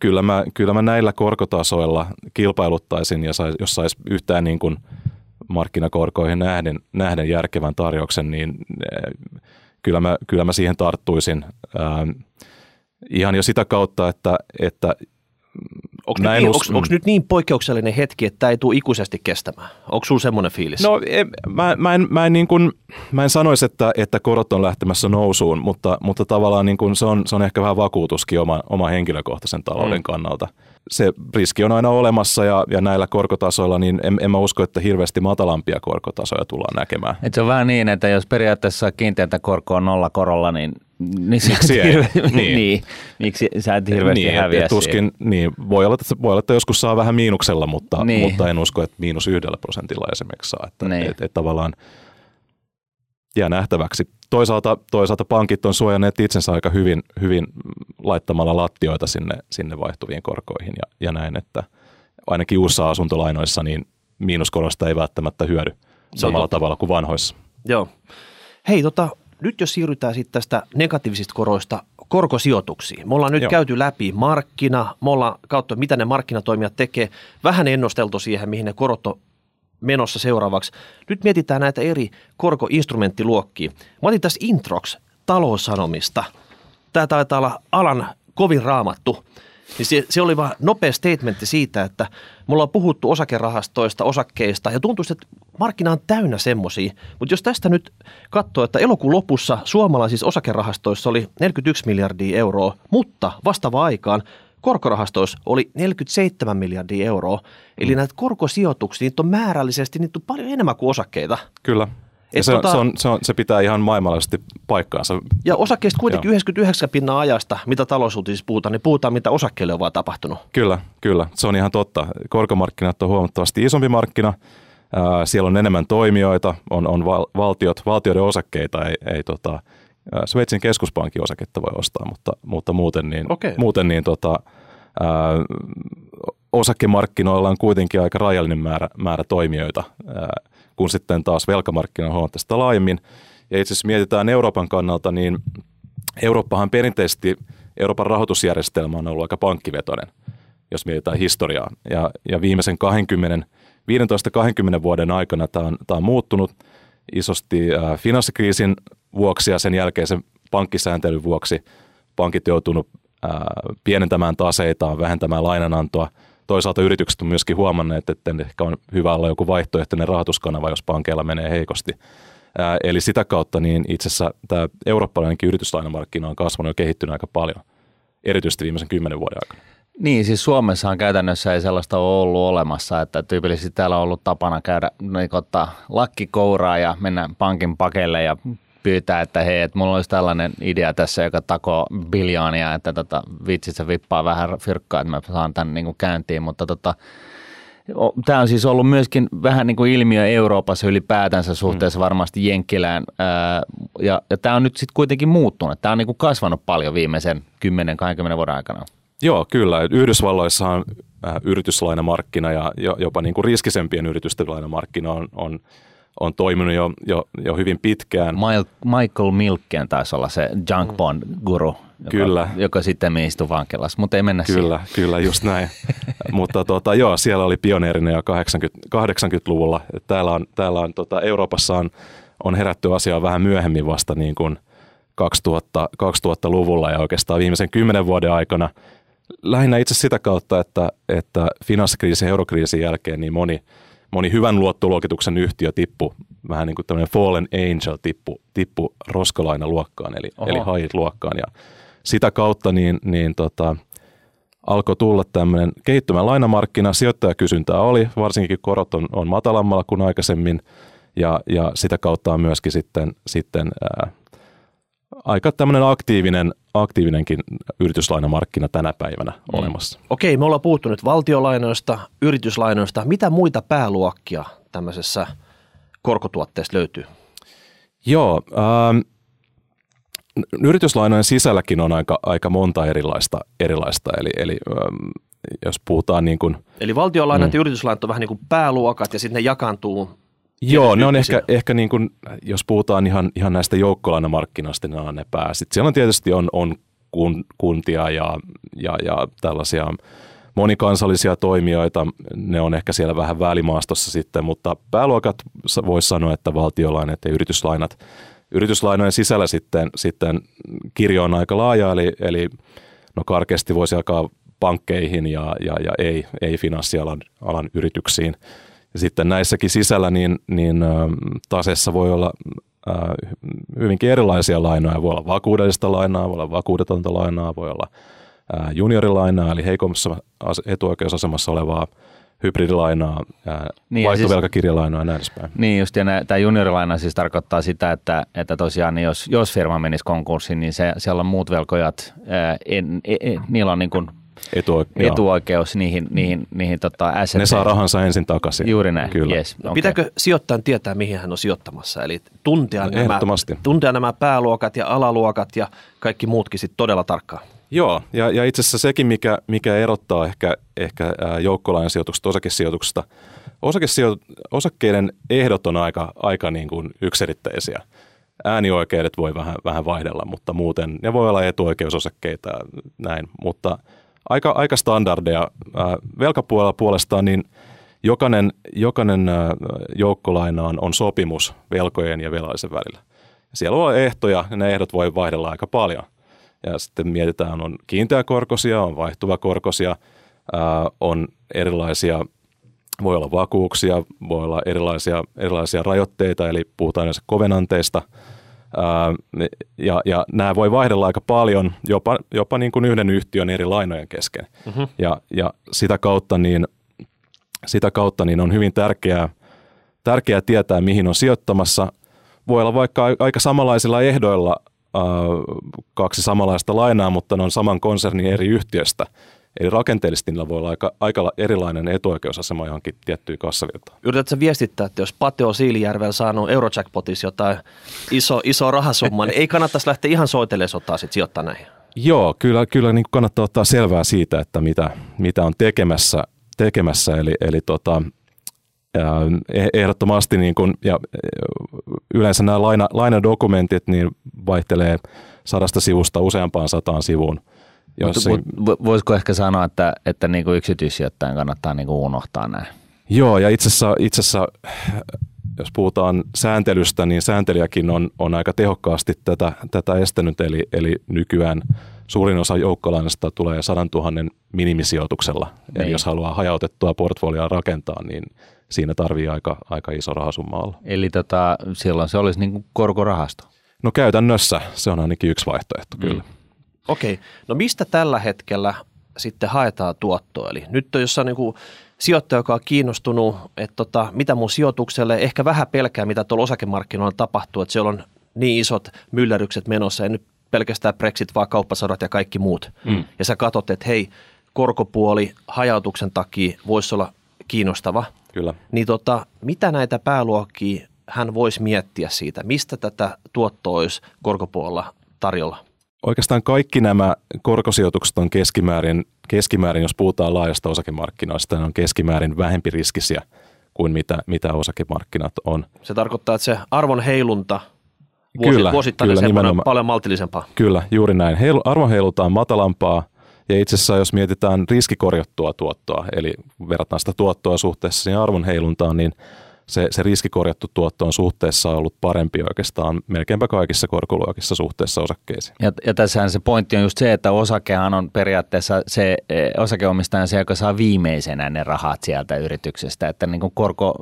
kyllä, mä, kyllä mä näillä korkotasoilla kilpailuttaisin, ja sais, jos saisi yhtään niin kuin markkinakorkoihin nähden, nähden järkevän tarjouksen, niin eh, kyllä mä, kyllä mä siihen tarttuisin. Ää, ihan jo sitä kautta, että, että Onko nyt, niin, onko, onko nyt niin poikkeuksellinen hetki, että tämä ei tule ikuisesti kestämään? Onko sinulla semmoinen fiilis? No en, mä, mä, en, mä, en niin kuin, mä en sanoisi, että, että korot on lähtemässä nousuun, mutta, mutta tavallaan niin kuin se, on, se on ehkä vähän vakuutuskin oma, oma henkilökohtaisen talouden mm. kannalta. Se riski on aina olemassa ja, ja näillä korkotasoilla niin en, en mä usko, että hirveästi matalampia korkotasoja tullaan näkemään. Et se on vähän niin, että jos periaatteessa kiinteätä korko on nolla korolla, niin niin, miksi? Hirve- niin. niin. Miksi sä et hirveästi niin, häviä et, tuskin, niin, voi, olla, että, voi olla, että joskus saa vähän miinuksella, mutta, niin. mutta en usko, että miinus yhdellä prosentilla esimerkiksi saa. Että, niin. et, et tavallaan jää nähtäväksi. Toisaalta, toisaalta pankit on suojanneet itsensä aika hyvin, hyvin laittamalla lattioita sinne, sinne vaihtuviin korkoihin ja, ja näin, että ainakin uusissa asuntolainoissa niin miinuskorosta ei välttämättä hyödy samalla tavalla kuin vanhoissa. Joo. Hei, tota, nyt jos siirrytään sitten tästä negatiivisista koroista korkosijoituksiin. Me ollaan nyt Joo. käyty läpi markkina, me ollaan kautta mitä ne markkinatoimijat tekee, vähän ennusteltu siihen, mihin ne korot on menossa seuraavaksi. Nyt mietitään näitä eri korkoinstrumenttiluokkia. Mä otin tässä introx taloussanomista. Tämä taitaa olla alan kovin raamattu. Niin se, se oli vain nopea statementti siitä, että me ollaan puhuttu osakerahastoista, osakkeista ja tuntuu, että markkina on täynnä semmoisia. Mutta jos tästä nyt katsoo, että elokuun lopussa suomalaisissa osakerahastoissa oli 41 miljardia euroa, mutta vastaavaan aikaan korkorahastoissa oli 47 miljardia euroa. Eli mm. näitä korkosijoituksia, niitä on määrällisesti niitä on paljon enemmän kuin osakkeita. Kyllä. Ja se, tota, se, on, se, on, se pitää ihan maailmallisesti paikkaansa. Ja osakkeista kuitenkin Joo. 99 pinnan ajasta, mitä talousuutisissa puhutaan, niin puhutaan, mitä osakkeille on vaan tapahtunut. Kyllä, kyllä. Se on ihan totta. Korkomarkkinat on huomattavasti isompi markkina. Siellä on enemmän toimijoita, on, on val, valtiot, valtioiden osakkeita, ei, ei tota, Sveitsin keskuspankin osaketta voi ostaa, mutta, mutta muuten niin, okay. muuten niin tota, ää, osakemarkkinoilla on kuitenkin aika rajallinen määrä, määrä toimijoita. Ää, kun sitten taas velkamarkkina huomattavasti laajemmin. Ja itse asiassa mietitään Euroopan kannalta, niin Eurooppahan perinteisesti, Euroopan rahoitusjärjestelmä on ollut aika pankkivetoinen, jos mietitään historiaa. Ja, ja viimeisen 20, 15-20 vuoden aikana tämä on, tämä on muuttunut isosti finanssikriisin vuoksi ja sen jälkeisen pankkisääntelyn vuoksi. Pankit joutunut äh, pienentämään taseitaan, vähentämään lainanantoa – toisaalta yritykset on myöskin huomanneet, että ehkä on hyvä olla joku vaihtoehtoinen rahoituskanava, jos pankeilla menee heikosti. Ää, eli sitä kautta niin itse asiassa tämä eurooppalainenkin yrityslainamarkkina on kasvanut ja kehittynyt aika paljon, erityisesti viimeisen kymmenen vuoden aikana. Niin, siis Suomessahan käytännössä ei sellaista ole ollut olemassa, että tyypillisesti täällä on ollut tapana käydä, niin ottaa ja mennä pankin pakeille ja pyytää, että hei, että mulla olisi tällainen idea tässä, joka takoo biljaania, että tota, vitsit se vippaa vähän fyrkkaa, että mä saan tämän niin kuin käyntiin, mutta tota, Tämä on siis ollut myöskin vähän niin kuin ilmiö Euroopassa ylipäätänsä suhteessa mm. varmasti Jenkkilään. Ja, ja tämä on nyt sitten kuitenkin muuttunut. Tämä on niin kuin kasvanut paljon viimeisen 10-20 vuoden aikana. Joo, kyllä. Yhdysvalloissa on yrityslainamarkkina ja jopa niin kuin riskisempien yritysten lainamarkkina on on toiminut jo, jo, jo hyvin pitkään. Michael Milken taisi olla se junk bond guru, joka, kyllä. joka sitten istui vankilassa, mutta ei mennä Kyllä, siihen. kyllä just näin. mutta tota, joo, siellä oli pioneerina jo 80, 80-luvulla. Täällä on, täällä on tota, Euroopassa on, on herätty asiaan vähän myöhemmin vasta niin kuin 2000, 2000-luvulla ja oikeastaan viimeisen kymmenen vuoden aikana lähinnä itse sitä kautta, että, että finanssikriisin ja eurokriisin jälkeen niin moni – moni hyvän luottoluokituksen yhtiö tippu, vähän niin kuin tämmöinen fallen angel tippu, tippu roskalainaluokkaan, eli, eli high-luokkaan. Ja sitä kautta niin, niin tota, alkoi tulla tämmöinen kehittymän lainamarkkina, sijoittajakysyntää oli, varsinkin korot on, on matalammalla kuin aikaisemmin, ja, ja sitä kautta on myöskin sitten, sitten ää, aika tämmöinen aktiivinen, aktiivinenkin yrityslainamarkkina tänä päivänä mm. olemassa. Okei, me ollaan puhuttu nyt valtiolainoista, yrityslainoista. Mitä muita pääluokkia tämmöisessä korkotuotteessa löytyy? Joo, ähm, yrityslainojen sisälläkin on aika, aika monta erilaista, erilaista eli, eli ähm, jos puhutaan niin kuin... Eli valtiolainat mm. ja yrityslainat on vähän niin kuin pääluokat ja sitten ne jakaantuu Joo, ne on ehkä, ehkä niin kuin, jos puhutaan ihan, ihan näistä joukkolainamarkkinoista, niin on ne pää. Sitten siellä on tietysti on, on kun, kuntia ja, ja, ja tällaisia monikansallisia toimijoita, ne on ehkä siellä vähän välimaastossa sitten, mutta pääluokat voisi sanoa, että valtiolainat ja yrityslainat. Yrityslainojen sisällä sitten, sitten kirjo on aika laaja, eli, eli no karkeasti voisi jakaa pankkeihin ja, ja, ja ei, ei finanssialan alan yrityksiin. Ja sitten näissäkin sisällä niin, niin tasessa voi olla hyvinkin erilaisia lainoja. Voi olla vakuudellista lainaa, voi olla vakuudetonta lainaa, voi olla juniorilainaa, eli heikommassa etuoikeusasemassa olevaa hybridilainaa, niin, vaihtovelkakirjalainaa ja näin edespäin. Niin just, ja tämä juniorilaina siis tarkoittaa sitä, että, että tosiaan niin jos, jos firma menisi konkurssiin, niin se, siellä on muut velkojat, ää, en, en, en, niillä on niin kuin Etuoikeus, etuoikeus niihin, niihin, niihin tota Ne saa rahansa ensin takaisin. Juuri näin, Kyllä. Yes, okay. Pitääkö sijoittajan tietää, mihin hän on sijoittamassa? Eli tuntea, no, nämä, tuntea nämä pääluokat ja alaluokat ja kaikki muutkin sitten todella tarkkaan. Joo, ja, ja itse asiassa sekin, mikä, mikä erottaa ehkä, ehkä joukkolainen sijoituksesta osakesijoituksesta, osakesijoit, osakkeiden ehdot on aika, aika niin kuin yksilitteisiä. Äänioikeudet voi vähän, vähän vaihdella, mutta muuten ne voi olla etuoikeusosakkeita näin, mutta aika, aika standardeja. Velkapuolella puolestaan niin jokainen, jokainen joukkolaina on, on sopimus velkojen ja velallisen välillä. Siellä on ehtoja ja ne ehdot voi vaihdella aika paljon – ja sitten mietitään, on kiinteäkorkoisia, on vaihtuvakorkoisia, ää, on erilaisia, voi olla vakuuksia, voi olla erilaisia, erilaisia rajoitteita, eli puhutaan yleensä kovenanteista, ja, ja nämä voi vaihdella aika paljon, jopa, jopa niin kuin yhden yhtiön eri lainojen kesken. Mm-hmm. Ja, ja sitä kautta, niin, sitä kautta niin on hyvin tärkeää, tärkeää tietää, mihin on sijoittamassa. Voi olla vaikka aika samanlaisilla ehdoilla kaksi samanlaista lainaa, mutta ne on saman konsernin eri yhtiöstä. Eli rakenteellisesti niillä voi olla aika, aika erilainen etuoikeusasema johonkin tiettyyn kassavirtaan. Yritätkö viestittää, että jos Pateo Siilijärvellä saanut Eurojackpotissa jotain iso, iso rahasumma, niin ei kannattaisi lähteä ihan soitelemaan sotaa sitten sijoittaa näihin? Joo, kyllä, kyllä niin kannattaa ottaa selvää siitä, että mitä, mitä on tekemässä, tekemässä eli, eli tota, Eh, ehdottomasti niin kuin, ja yleensä nämä laina, lainadokumentit niin vaihtelee sadasta sivusta useampaan sataan sivuun. Jos Mut, voisiko ehkä sanoa, että, että niin kuin yksityissijoittajan kannattaa niin kuin unohtaa näin? Joo, ja itse asiassa, itse asiassa jos puhutaan sääntelystä, niin sääntelijäkin on, on aika tehokkaasti tätä, tätä estänyt, eli, eli nykyään suurin osa joukkolainasta tulee 100 000 minimisijoituksella. Niin. Eli jos haluaa hajautettua portfolioa rakentaa, niin siinä tarvii aika, aika iso rahasumma olla. Eli tota, silloin se olisi niin kuin korkorahasto? No käytännössä se on ainakin yksi vaihtoehto, mm. kyllä. Okei, no mistä tällä hetkellä sitten haetaan tuottoa? Eli nyt on jossain niin kuin sijoittaja, joka on kiinnostunut, että tota, mitä mun sijoitukselle, ehkä vähän pelkää, mitä tuolla osakemarkkinoilla tapahtuu, että siellä on niin isot myllerrykset menossa, ja nyt pelkästään Brexit, vaan kauppasodat ja kaikki muut. Mm. Ja sä katsot, että hei, korkopuoli hajautuksen takia voisi olla kiinnostava. Kyllä. Niin tota, mitä näitä pääluokkia hän voisi miettiä siitä, mistä tätä tuottoa olisi korkopuolella tarjolla? Oikeastaan kaikki nämä korkosijoitukset on keskimäärin, keskimäärin jos puhutaan laajasta osakemarkkinoista, ne on keskimäärin vähempi riskisiä kuin mitä, mitä osakemarkkinat on. Se tarkoittaa, että se arvon heilunta vuosi, kyllä, vuosittain kyllä, paljon maltillisempaa. Kyllä, juuri näin. Heilu, arvon heilutaan matalampaa – ja itse asiassa jos mietitään riskikorjattua tuottoa, eli verrataan sitä tuottoa suhteessa siihen arvon heiluntaan, niin se, se riskikorjattu tuotto on suhteessa ollut parempi oikeastaan melkeinpä kaikissa korkoluokissa suhteessa osakkeisiin. Ja, ja tässähän se pointti on just se, että osakehan on periaatteessa se e, osakeomistaja se, joka saa viimeisenä ne rahat sieltä yrityksestä, että niin kuin korko,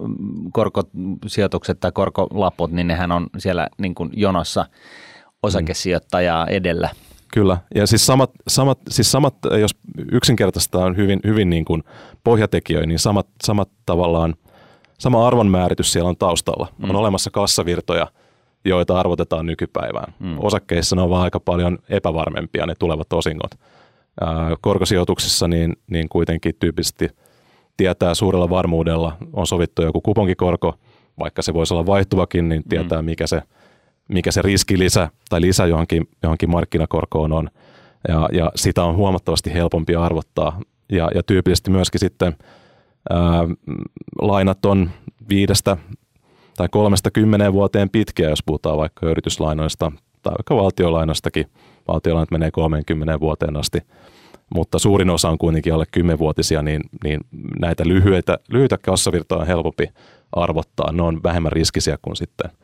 korkosijoitukset tai korkolaput, niin nehän on siellä niin kuin jonossa osakesijoittajaa edellä – Kyllä, ja siis samat, samat, siis samat jos yksinkertaista on hyvin, hyvin niin kuin pohjatekijöitä, niin samat, samat tavallaan, sama arvonmääritys siellä on taustalla. Mm. On olemassa kassavirtoja, joita arvotetaan nykypäivään. Mm. Osakkeissa ne on vaan aika paljon epävarmempia ne tulevat osingot. Ää, korkosijoituksissa niin, niin kuitenkin tyypillisesti tietää suurella varmuudella, on sovittu joku kuponkikorko, vaikka se voisi olla vaihtuvakin, niin tietää mm. mikä se – mikä se riskilisä tai lisä johonkin, johonkin markkinakorkoon on. Ja, ja sitä on huomattavasti helpompi arvottaa. Ja, ja tyypillisesti myöskin sitten ää, lainat on viidestä tai kolmesta kymmeneen vuoteen pitkiä, jos puhutaan vaikka yrityslainoista tai vaikka valtiolainoistakin. Valtiolainat menee 30 vuoteen asti, mutta suurin osa on kuitenkin alle 10-vuotisia, niin, niin näitä lyhyitä, lyhyitä kassavirtoja on helpompi arvottaa. Ne on vähemmän riskisiä kuin sitten –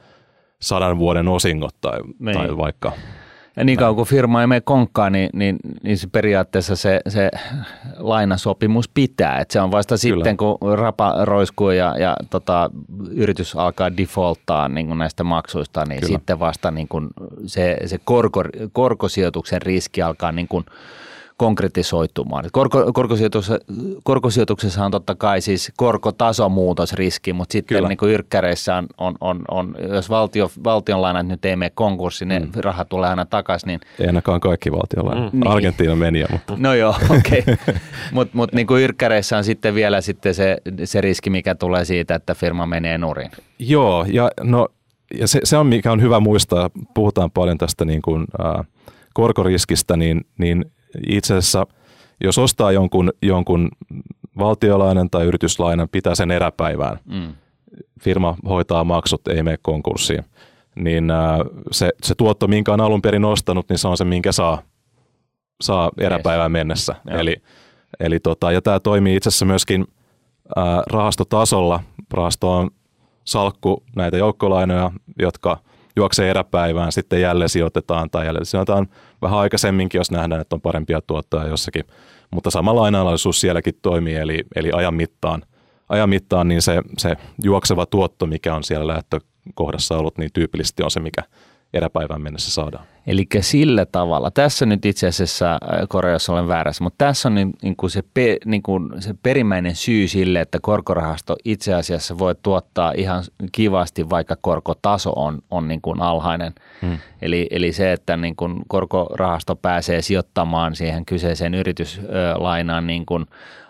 sadan vuoden osingot tai, niin. tai vaikka Ja niin kauan kuin firma ei mene konkkaan, niin, niin, niin se periaatteessa se, se lainasopimus pitää. Et se on vasta Kyllä. sitten, kun rapa roiskuu ja, ja tota, yritys alkaa defaulttaa niin kuin näistä maksuista, niin Kyllä. sitten vasta niin kuin se, se korko, korkosijoituksen riski alkaa niin kuin – konkretisoitumaan. Korko, korkosijoituksessa, korkosijoituksessa on totta kai siis korkotasomuutosriski, mutta sitten Kyllä. niin kuin yrkkäreissä on, on, on, on, jos valtio, valtionlainat nyt ei mene konkurssiin, ne mm. rahat tulee aina takaisin. Niin... Ei ainakaan kaikki valtionlainat. Mm. Argentiina meni jo. Mutta. No joo, okei. Okay. mutta mut, niin kuin yrkkäreissä on sitten vielä sitten se, se riski, mikä tulee siitä, että firma menee nurin. Joo, ja no ja se, se on mikä on hyvä muistaa, puhutaan paljon tästä niin kuin, äh, korkoriskistä, niin, niin itse asiassa jos ostaa jonkun, jonkun valtiolainan tai yrityslainan, pitää sen eräpäivään. Mm. Firma hoitaa maksut, ei mene konkurssiin. Niin se, se tuotto, minkä on alun perin ostanut, niin se on se, minkä saa, saa eräpäivään yes. mennessä. Ja. Eli, eli tota, ja tämä toimii itse asiassa myöskin ää, rahastotasolla. Rahasto on salkku näitä joukkolainoja, jotka – juoksee eräpäivään, sitten jälleen sijoitetaan tai jälleen sijoitetaan vähän aikaisemminkin, jos nähdään, että on parempia tuottoja jossakin. Mutta sama lainalaisuus sielläkin toimii, eli, eli ajan mittaan, ajan mittaan niin se, se juokseva tuotto, mikä on siellä lähtökohdassa ollut, niin tyypillisesti on se, mikä eräpäivään mennessä saadaan. Eli sillä tavalla, tässä nyt itse asiassa, äh, Koreassa olen väärässä, mutta tässä on niin, niin kuin se, pe, niin kuin se perimmäinen syy sille, että korkorahasto itse asiassa voi tuottaa ihan kivasti, vaikka korkotaso on, on niin kuin alhainen. Hmm. Eli, eli se, että niin kuin korkorahasto pääsee sijoittamaan siihen kyseiseen yrityslainaan niin kuin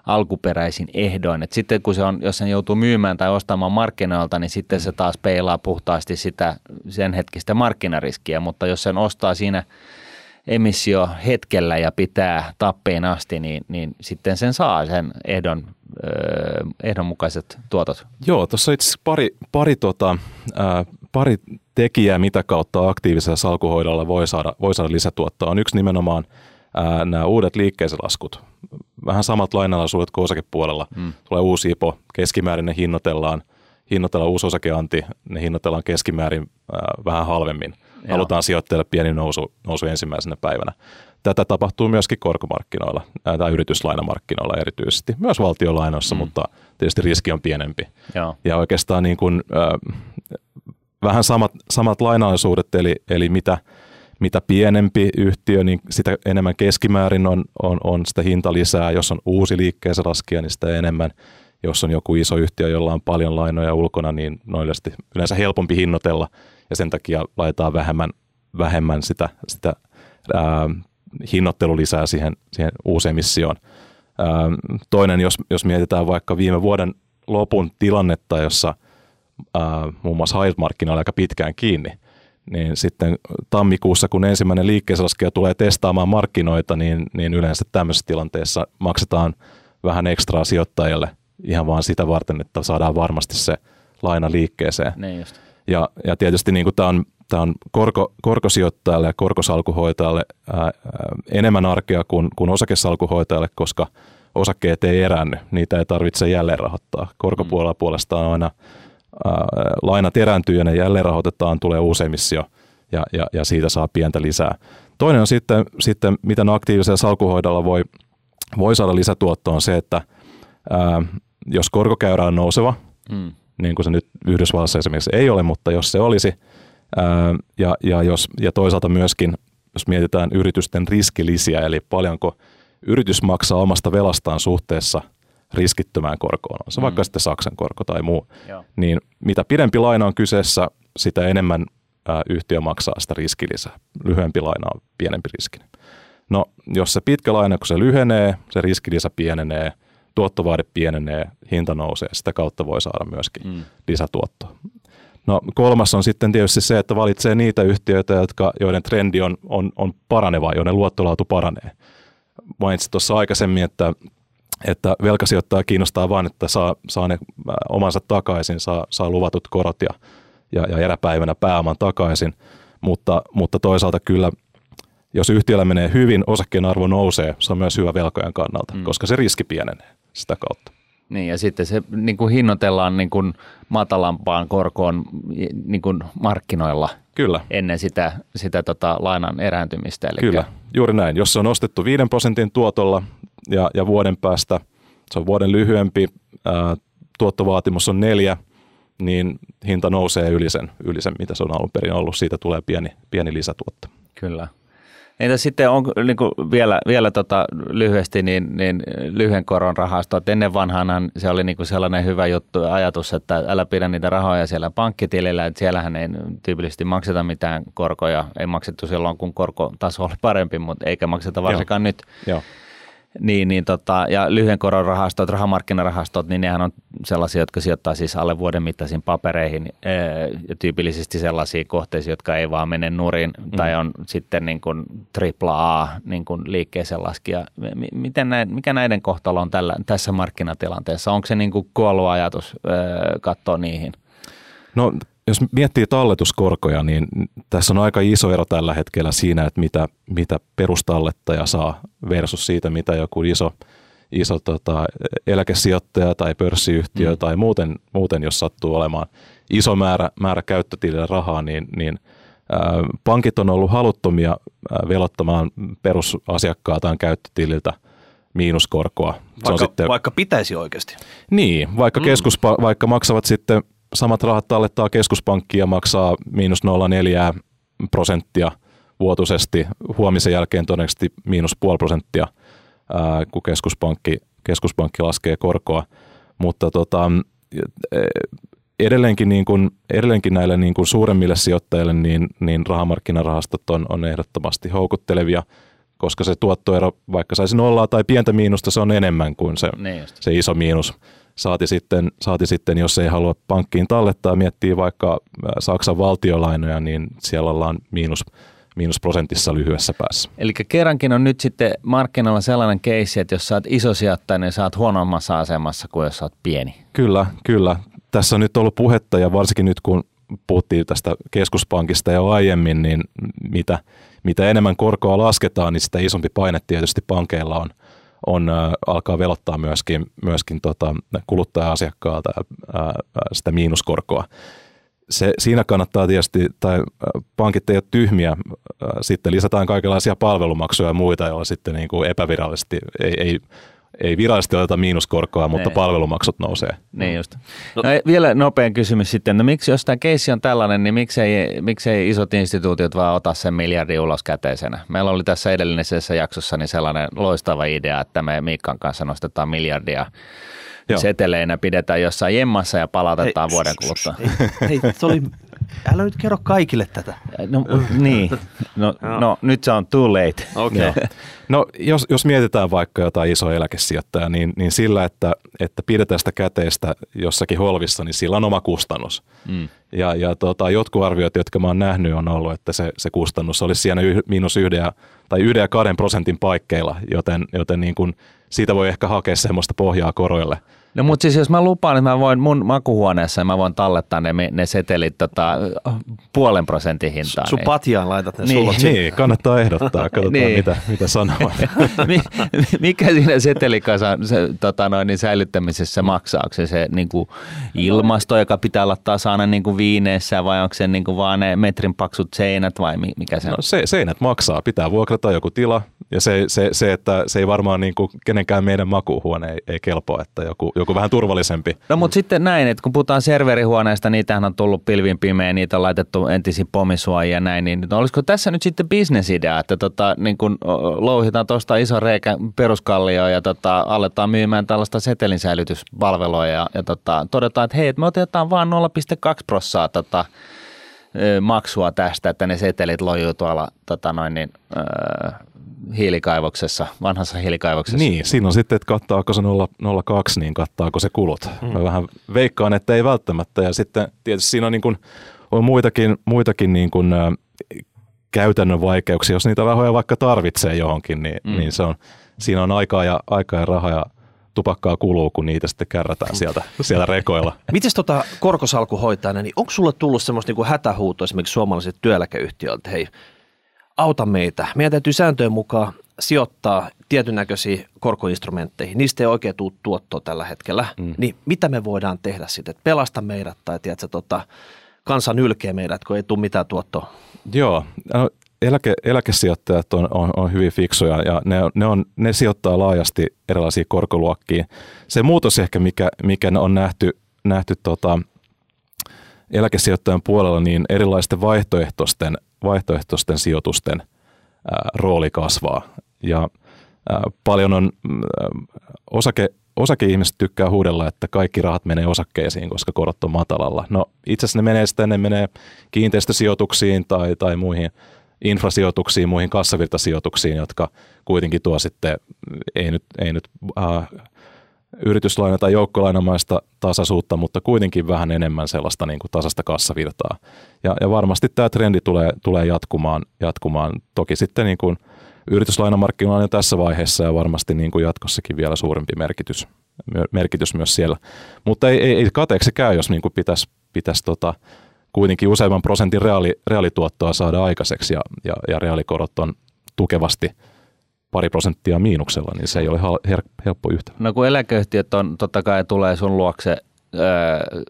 alkuperäisin ehdoin. Et sitten kun se on, jos sen joutuu myymään tai ostamaan markkinoilta, niin sitten se taas peilaa puhtaasti sitä sen hetkistä markkinariskiä, mutta jos sen ostaa siinä emissio hetkellä ja pitää tappeen asti, niin, niin sitten sen saa sen ehdon, öö, ehdonmukaiset tuotot. Joo, tuossa itse pari, pari, tota, ää, pari tekijää, mitä kautta aktiivisella salkuhoidolla voi saada, voi saada lisätuottoa. On yksi nimenomaan ää, nämä uudet liikkeisen laskut vähän samat lainalaisuudet kuin osakepuolella. Mm. Tulee uusi IPO, keskimäärin ne hinnoitellaan, hinnoitellaan uusi osakeanti, ne hinnoitellaan keskimäärin äh, vähän halvemmin. Joo. Halutaan sijoittajille pieni nousu, nousu ensimmäisenä päivänä. Tätä tapahtuu myöskin korkomarkkinoilla tai yrityslainamarkkinoilla erityisesti, myös valtiolainoissa, mm. mutta tietysti riski on pienempi. Joo. Ja oikeastaan niin kuin, äh, vähän samat, samat lainalaisuudet, eli, eli mitä – mitä pienempi yhtiö, niin sitä enemmän keskimäärin on, on, on sitä hinta lisää. Jos on uusi liikkeensä laskija, niin sitä enemmän. Jos on joku iso yhtiö, jolla on paljon lainoja ulkona, niin noille yleensä helpompi hinnoitella ja sen takia laitetaan vähemmän, vähemmän sitä, sitä ää, hinnoittelulisää siihen, siihen uuteen missioon. Ää, toinen, jos, jos mietitään vaikka viime vuoden lopun tilannetta, jossa ää, muun muassa Hive-markkina oli aika pitkään kiinni, niin sitten tammikuussa, kun ensimmäinen liikkeeselaskija tulee testaamaan markkinoita, niin, niin yleensä tämmöisessä tilanteessa maksetaan vähän ekstraa sijoittajille ihan vaan sitä varten, että saadaan varmasti se laina liikkeeseen. Niin just. Ja, ja tietysti niin tämä on, tämä on korko, korkosijoittajalle ja korkosalkuhoitajalle ää, enemmän arkea kuin, kuin osakesalkuhoitajalle, koska osakkeet ei eränny, niitä ei tarvitse jälleen rahoittaa. Korkopuolella mm. puolestaan on aina – lainat erääntyy ja ne jälleen rahoitetaan, tulee uusi emissio ja, ja, ja siitä saa pientä lisää. Toinen on sitten, sitten miten aktiivisella salkuhoidolla voi, voi saada lisätuottoa, on se, että ää, jos korkokäyrä on nouseva, mm. Niin kuin se nyt Yhdysvallassa esimerkiksi ei ole, mutta jos se olisi, ää, ja, ja, jos, ja toisaalta myöskin, jos mietitään yritysten riskilisiä, eli paljonko yritys maksaa omasta velastaan suhteessa – riskittömään korkoon, on se mm. vaikka sitten Saksan korko tai muu, Joo. niin mitä pidempi laina on kyseessä, sitä enemmän ää, yhtiö maksaa sitä riskilisää. Lyhyempi laina on pienempi riski. No, jos se pitkä laina, kun se lyhenee, se riskilisä pienenee, tuottovaade pienenee, hinta nousee, sitä kautta voi saada myöskin mm. lisätuottoa. No kolmas on sitten tietysti se, että valitsee niitä yhtiöitä, jotka, joiden trendi on, on, on paraneva, joiden luottolaatu paranee. Mainitsin tuossa aikaisemmin, että että velkasijoittaja kiinnostaa vain, että saa, saa ne äh, omansa takaisin, saa, saa luvatut korot ja, ja, ja eräpäivänä pääoman takaisin, mutta, mutta toisaalta kyllä jos yhtiöllä menee hyvin, osakkeen arvo nousee, se on myös hyvä velkojen kannalta, mm. koska se riski pienenee sitä kautta. Niin ja sitten se niin kuin hinnoitellaan niin kuin matalampaan korkoon niin kuin markkinoilla Kyllä. ennen sitä, sitä tota lainan erääntymistä. Eli Kyllä, juuri näin. Jos se on ostettu 5 prosentin tuotolla ja, ja vuoden päästä, se on vuoden lyhyempi, ää, tuottovaatimus on neljä, niin hinta nousee yli sen, yli sen, mitä se on alun perin ollut. Siitä tulee pieni, pieni lisätuotto. Kyllä. Entä sitten on niin kuin vielä, vielä tota, lyhyesti niin, niin lyhyen koron rahastot. Ennen vanhanhan se oli niin kuin sellainen hyvä juttu ajatus, että älä pidä niitä rahoja siellä pankkitilillä, että siellähän ei tyypillisesti makseta mitään korkoja. Ei maksettu silloin, kun korkotaso oli parempi, mutta eikä makseta varsinkaan Joo. nyt. Joo. Niin, niin tota, ja lyhyen koron rahastot, rahamarkkinarahastot, niin nehän on sellaisia, jotka sijoittaa siis alle vuoden mittaisiin papereihin ää, ja tyypillisesti sellaisiin kohteisiin, jotka ei vaan mene nurin mm. tai on sitten niin kuin tripla A niin kuin liikkeeseen laskija. Miten näin, mikä näiden kohtalo on tällä, tässä markkinatilanteessa? Onko se niin kuin kuollut ajatus ää, katsoa niihin? No jos miettii talletuskorkoja, niin tässä on aika iso ero tällä hetkellä siinä, että mitä, mitä perustallettaja saa versus siitä, mitä joku iso, iso tota, eläkesijoittaja tai pörssiyhtiö mm. tai muuten, muuten, jos sattuu olemaan iso määrä, määrä käyttötilillä rahaa, niin, niin ää, pankit on ollut haluttomia velottamaan perusasiakkaataan käyttötililtä miinuskorkoa. Se Vaikka, on sitten, vaikka pitäisi oikeasti. niin, vaikka, mm. keskuspa, vaikka maksavat sitten samat rahat tallettaa keskuspankki ja maksaa miinus 0,4 prosenttia vuotuisesti, huomisen jälkeen todennäköisesti miinus puoli prosenttia, ää, kun keskuspankki, keskuspankki laskee korkoa. Mutta tota, edelleenkin, niin kuin, edelleenkin näille niin kuin suuremmille sijoittajille niin, niin rahamarkkinarahastot on, on ehdottomasti houkuttelevia, koska se tuottoero, vaikka saisi nollaa tai pientä miinusta, se on enemmän kuin se, Niin se iso miinus. Saati sitten, saati sitten, jos ei halua pankkiin tallettaa, miettii vaikka Saksan valtiolainoja, niin siellä ollaan miinus, miinusprosentissa lyhyessä päässä. Eli kerrankin on nyt sitten markkinoilla sellainen keissi, että jos sä oot iso sijoittaja, niin sä oot huonommassa asemassa kuin jos sä oot pieni. Kyllä, kyllä. Tässä on nyt ollut puhetta ja varsinkin nyt kun puhuttiin tästä keskuspankista jo aiemmin, niin mitä, mitä enemmän korkoa lasketaan, niin sitä isompi paine tietysti pankeilla on, on äh, alkaa velottaa myöskin, myöskin tota, kuluttaja-asiakkaalta äh, äh, sitä miinuskorkoa. Se, siinä kannattaa tietysti, tai äh, pankit ei ole tyhmiä, äh, sitten lisätään kaikenlaisia palvelumaksuja ja muita, joilla sitten niin kuin epävirallisesti ei, ei ei virallisesti oteta miinuskorkoa, mutta Ei. palvelumaksut nousee. Niin just. No, no, vielä nopea kysymys sitten. No miksi, jos tämä keissi on tällainen, niin miksei, miksei isot instituutiot vaan ota sen miljardin ulos käteisenä? Meillä oli tässä edellisessä jaksossa niin sellainen loistava idea, että me Miikan kanssa nostetaan miljardia Joo. seteleinä, pidetään jossain jemmassa ja palautetaan Hei, vuoden kuluttua. Hei, hei se oli, älä nyt kerro kaikille tätä. No, niin. No, no, nyt se on too late. Okei. Joo. No jos, jos mietitään vaikka jotain isoa eläkesijoittajaa, niin, niin sillä, että, että pidetään sitä käteistä jossakin holvissa, niin sillä on oma kustannus. Mm. Ja, ja tota, jotkut arviot, jotka mä oon nähnyt, on ollut, että se, se kustannus olisi siinä yh, miinus yhden tai yhden ja kahden prosentin paikkeilla, joten, joten niin kuin siitä voi ehkä hakea semmoista pohjaa koroille. No mutta siis jos mä lupaan, että mä voin mun makuhuoneessa mä voin tallettaa ne, ne setelit tota, puolen prosentin hintaan. Sun niin- patjaan laitat ne Niin. sullot sinne. Niin, kannattaa ehdottaa, katsotaan Niin. mitä, mitä sanoo. Mi- mikä siinä setelikasan se, tota noin, niin säilyttämisessä maksaa? Onko se se niin kuin ilmasto, joka pitää olla tasainen niin kuin viineessä vai onko se niin kuin vaan ne metrin paksut seinät vai mi- mikä se on? No, se, seinät maksaa, pitää vuokrata joku tila ja se, se, se että se ei varmaan niin kuin kenenkään meidän makuuhuone ei, ei kelpoa, että joku, joku vähän turvallisempi. No mutta sitten näin, että kun puhutaan serverihuoneesta, niitähän on tullut pilvin pimeä, niitä on laitettu entisiin pomisuojia ja näin, niin no olisiko tässä nyt sitten bisnesidea, että tota, niin kun louhitaan tuosta iso reikä peruskallio ja tota, aletaan myymään tällaista setelin säilytyspalvelua ja, ja tota, todetaan, että hei, et me otetaan vaan 0,2 prossaa tota, maksua tästä, että ne setelit lojuu tuolla tota noin, niin, ö, hiilikaivoksessa, vanhassa hiilikaivoksessa. Niin, siinä on sitten, että kattaako se 0,2, niin kattaako se kulut. Mm. Mä vähän veikkaan, että ei välttämättä. Ja sitten tietysti siinä on, niin kuin, on muitakin, muitakin niin kuin, ä, käytännön vaikeuksia. Jos niitä rahoja vaikka tarvitsee johonkin, niin, mm. niin se on, siinä on aikaa ja, aikaa ja rahaa ja tupakkaa kuluu, kun niitä sitten kärrätään sieltä, sieltä rekoilla. Mites tota korkosalkuhoitajana, niin onko sulle tullut semmoista niinku hätähuutoa esimerkiksi suomalaiset työeläkeyhtiöiltä, hei, auta meitä. Meidän täytyy sääntöjen mukaan sijoittaa tietyn näköisiin korkoinstrumentteihin, niistä ei oikein tule tuottoa tällä hetkellä, mm. niin mitä me voidaan tehdä sitten, pelasta meidät tai tiedätkö, tota, kansan ylkeä meidät, kun ei tule mitään tuottoa? Joo, no, eläke, eläkesijoittajat on, on, on hyvin fiksuja ja ne, ne, on, ne sijoittaa laajasti erilaisiin korkoluokkiin. Se muutos ehkä, mikä, mikä on nähty, nähty tota, eläkesijoittajan puolella, niin erilaisten vaihtoehtoisten, vaihtoehtoisten sijoitusten ää, rooli kasvaa. Ja ää, paljon on ää, osake, osakeihmiset tykkää huudella, että kaikki rahat menee osakkeisiin, koska korot on matalalla. No itse asiassa ne menee sitten, ne menee kiinteistösijoituksiin tai, tai muihin infrasijoituksiin, muihin kassavirtasijoituksiin, jotka kuitenkin tuo sitten, ei nyt, ei nyt äh, yrityslaina- tai joukkolainamaista tasaisuutta, mutta kuitenkin vähän enemmän sellaista niin kuin tasasta kassavirtaa. Ja, ja varmasti tämä trendi tulee, tulee jatkumaan, jatkumaan. Toki sitten niin kuin yrityslainamarkkinoilla on jo tässä vaiheessa ja varmasti niin kuin jatkossakin vielä suurempi merkitys, merkitys myös siellä. Mutta ei, ei, ei kateeksi käy, jos niin kuin pitäisi, pitäisi tota, kuitenkin useamman prosentin reaali, reaalituottoa saada aikaiseksi ja, ja, ja reaalikorot on tukevasti pari prosenttia miinuksella, niin se ei ole her- helppo yhtä. No kun eläkeyhtiöt on, totta kai tulee sun luokse Öö,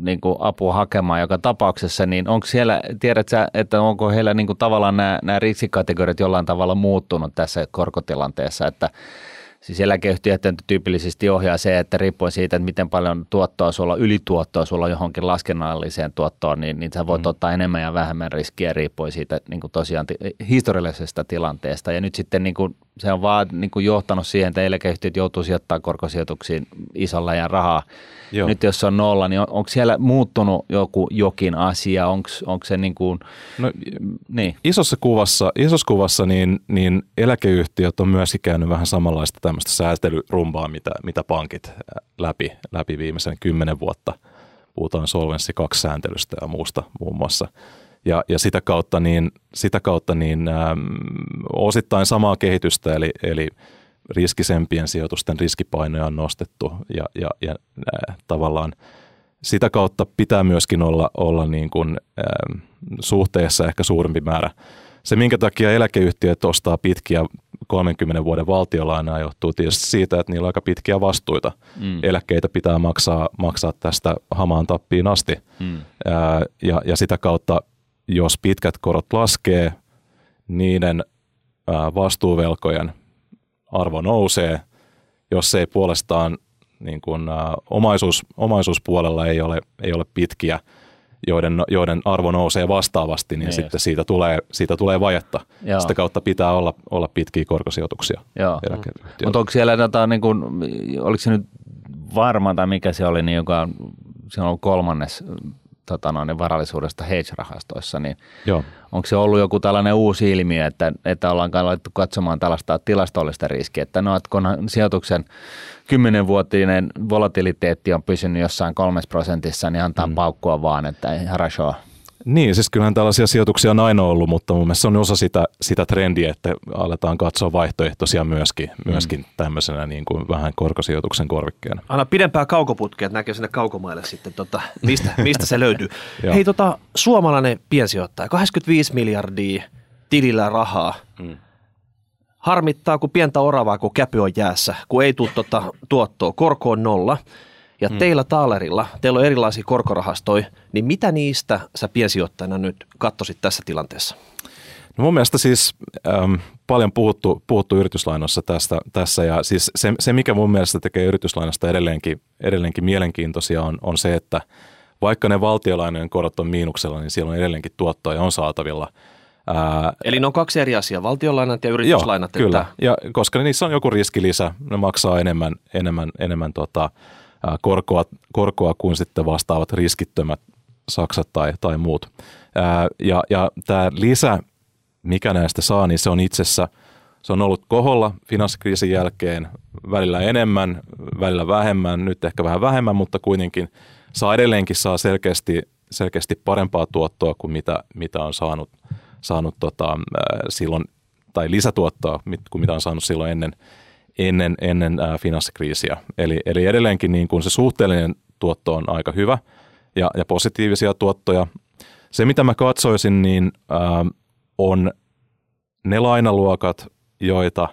niin kuin apua hakemaan joka tapauksessa, niin onko siellä, tiedätkö että onko heillä niin kuin tavallaan nämä, nämä riskikategoriat jollain tavalla muuttunut tässä korkotilanteessa, että Siis eläkeyhtiöt tyypillisesti ohjaa se, että riippuen siitä, että miten paljon tuottoa sulla, ylituottoa sulla on johonkin laskennalliseen tuottoon, niin, niin sä voit mm. ottaa enemmän ja vähemmän riskiä riippuen siitä niin kuin tosiaan historiallisesta tilanteesta. Ja nyt sitten niin kuin, se on vaan niin kuin johtanut siihen, että eläkeyhtiöt joutuu sijoittamaan korkosijoituksiin isolla ja rahaa Joo. Nyt jos se on nolla, niin on, onko siellä muuttunut joku jokin asia? Onko se niin kuin, no, niin. Isossa kuvassa, isossa kuvassa niin, niin eläkeyhtiöt on myös käynyt vähän samanlaista tämmöistä säätelyrumbaa, mitä, mitä pankit läpi, läpi viimeisen kymmenen vuotta. Puhutaan solvenssi kaksi sääntelystä ja muusta muun muassa. Ja, ja sitä kautta, niin, sitä kautta niin, äm, osittain samaa kehitystä, eli, eli – riskisempien sijoitusten riskipainoja on nostettu ja, ja, ja äh, tavallaan sitä kautta pitää myöskin olla, olla niin kuin, äh, suhteessa ehkä suurempi määrä. Se, minkä takia eläkeyhtiöt ostaa pitkiä 30 vuoden valtiolainaa, johtuu tietysti siitä, että niillä on aika pitkiä vastuita. Mm. Eläkkeitä pitää maksaa, maksaa tästä hamaan tappiin asti. Mm. Äh, ja, ja sitä kautta, jos pitkät korot laskee, niiden vastuuvelkojen arvo nousee, jos ei puolestaan niin kuin, omaisuus, omaisuuspuolella ei ole, ei ole pitkiä, joiden, joiden arvo nousee vastaavasti, niin, niin sitten siitä tulee, siitä tulee vajetta. Joo. Sitä kautta pitää olla, olla pitkiä korkosijoituksia. Mutta onko siellä, tota, niin kuin, oliko se nyt varma tai mikä se oli, niin joka se on kolmannes tota noin, varallisuudesta hedge-rahastoissa, niin Joo. onko se ollut joku tällainen uusi ilmiö, että, että ollaan alettu katsomaan tällaista tilastollista riskiä, että no, että kun sijoituksen kymmenenvuotinen volatiliteetti on pysynyt jossain kolmes prosentissa, niin antaa mm. paukkua vaan, että ei harashoa. Niin, siis kyllähän tällaisia sijoituksia on aina ollut, mutta mun mielestä se on osa sitä, sitä trendiä, että aletaan katsoa vaihtoehtoisia myöskin, myöskin mm. tämmöisenä niin kuin vähän korkosijoituksen korvikkeena. Anna pidempää kaukoputkea, että näkee sinne kaukomaille sitten, tota, mistä, mistä se löytyy. Hei, tota, suomalainen piensijoittaja, 85 miljardia tilillä rahaa. Mm. Harmittaa, kun pientä oravaa, kun käpy on jäässä, kun ei tule tota, tuottoa, korko on nolla – ja mm. teillä Taalerilla, teillä on erilaisia korkorahastoja, niin mitä niistä sä piensijoittajana nyt katsoisit tässä tilanteessa? No mun mielestä siis ähm, paljon puhuttu, puhuttu yrityslainossa tästä, tässä ja siis se, se, mikä mun mielestä tekee yrityslainasta edelleenkin, edelleenkin mielenkiintoisia on, on se, että vaikka ne valtiolainojen korot on miinuksella, niin siellä on edelleenkin tuottoa ja on saatavilla. Ää, Eli ne on kaksi eri asiaa, valtiolainat ja yrityslainat. Joo, kyllä, että... ja koska niissä on joku riskilisä, ne maksaa enemmän, enemmän, enemmän tota, korkoa, korkoa kuin sitten vastaavat riskittömät Saksat tai, tai muut. Ja, ja tämä lisä, mikä näistä saa, niin se on itsessä, se on ollut koholla finanssikriisin jälkeen välillä enemmän, välillä vähemmän, nyt ehkä vähän vähemmän, mutta kuitenkin saa edelleenkin saa selkeästi, selkeästi parempaa tuottoa kuin mitä, mitä on saanut, saanut tota, silloin, tai lisätuottoa kuin mitä on saanut silloin ennen, ennen, ennen ää, finanssikriisiä. Eli, eli edelleenkin niin kuin se suhteellinen tuotto on aika hyvä ja, ja positiivisia tuottoja. Se, mitä mä katsoisin, niin ää, on ne lainaluokat, joita,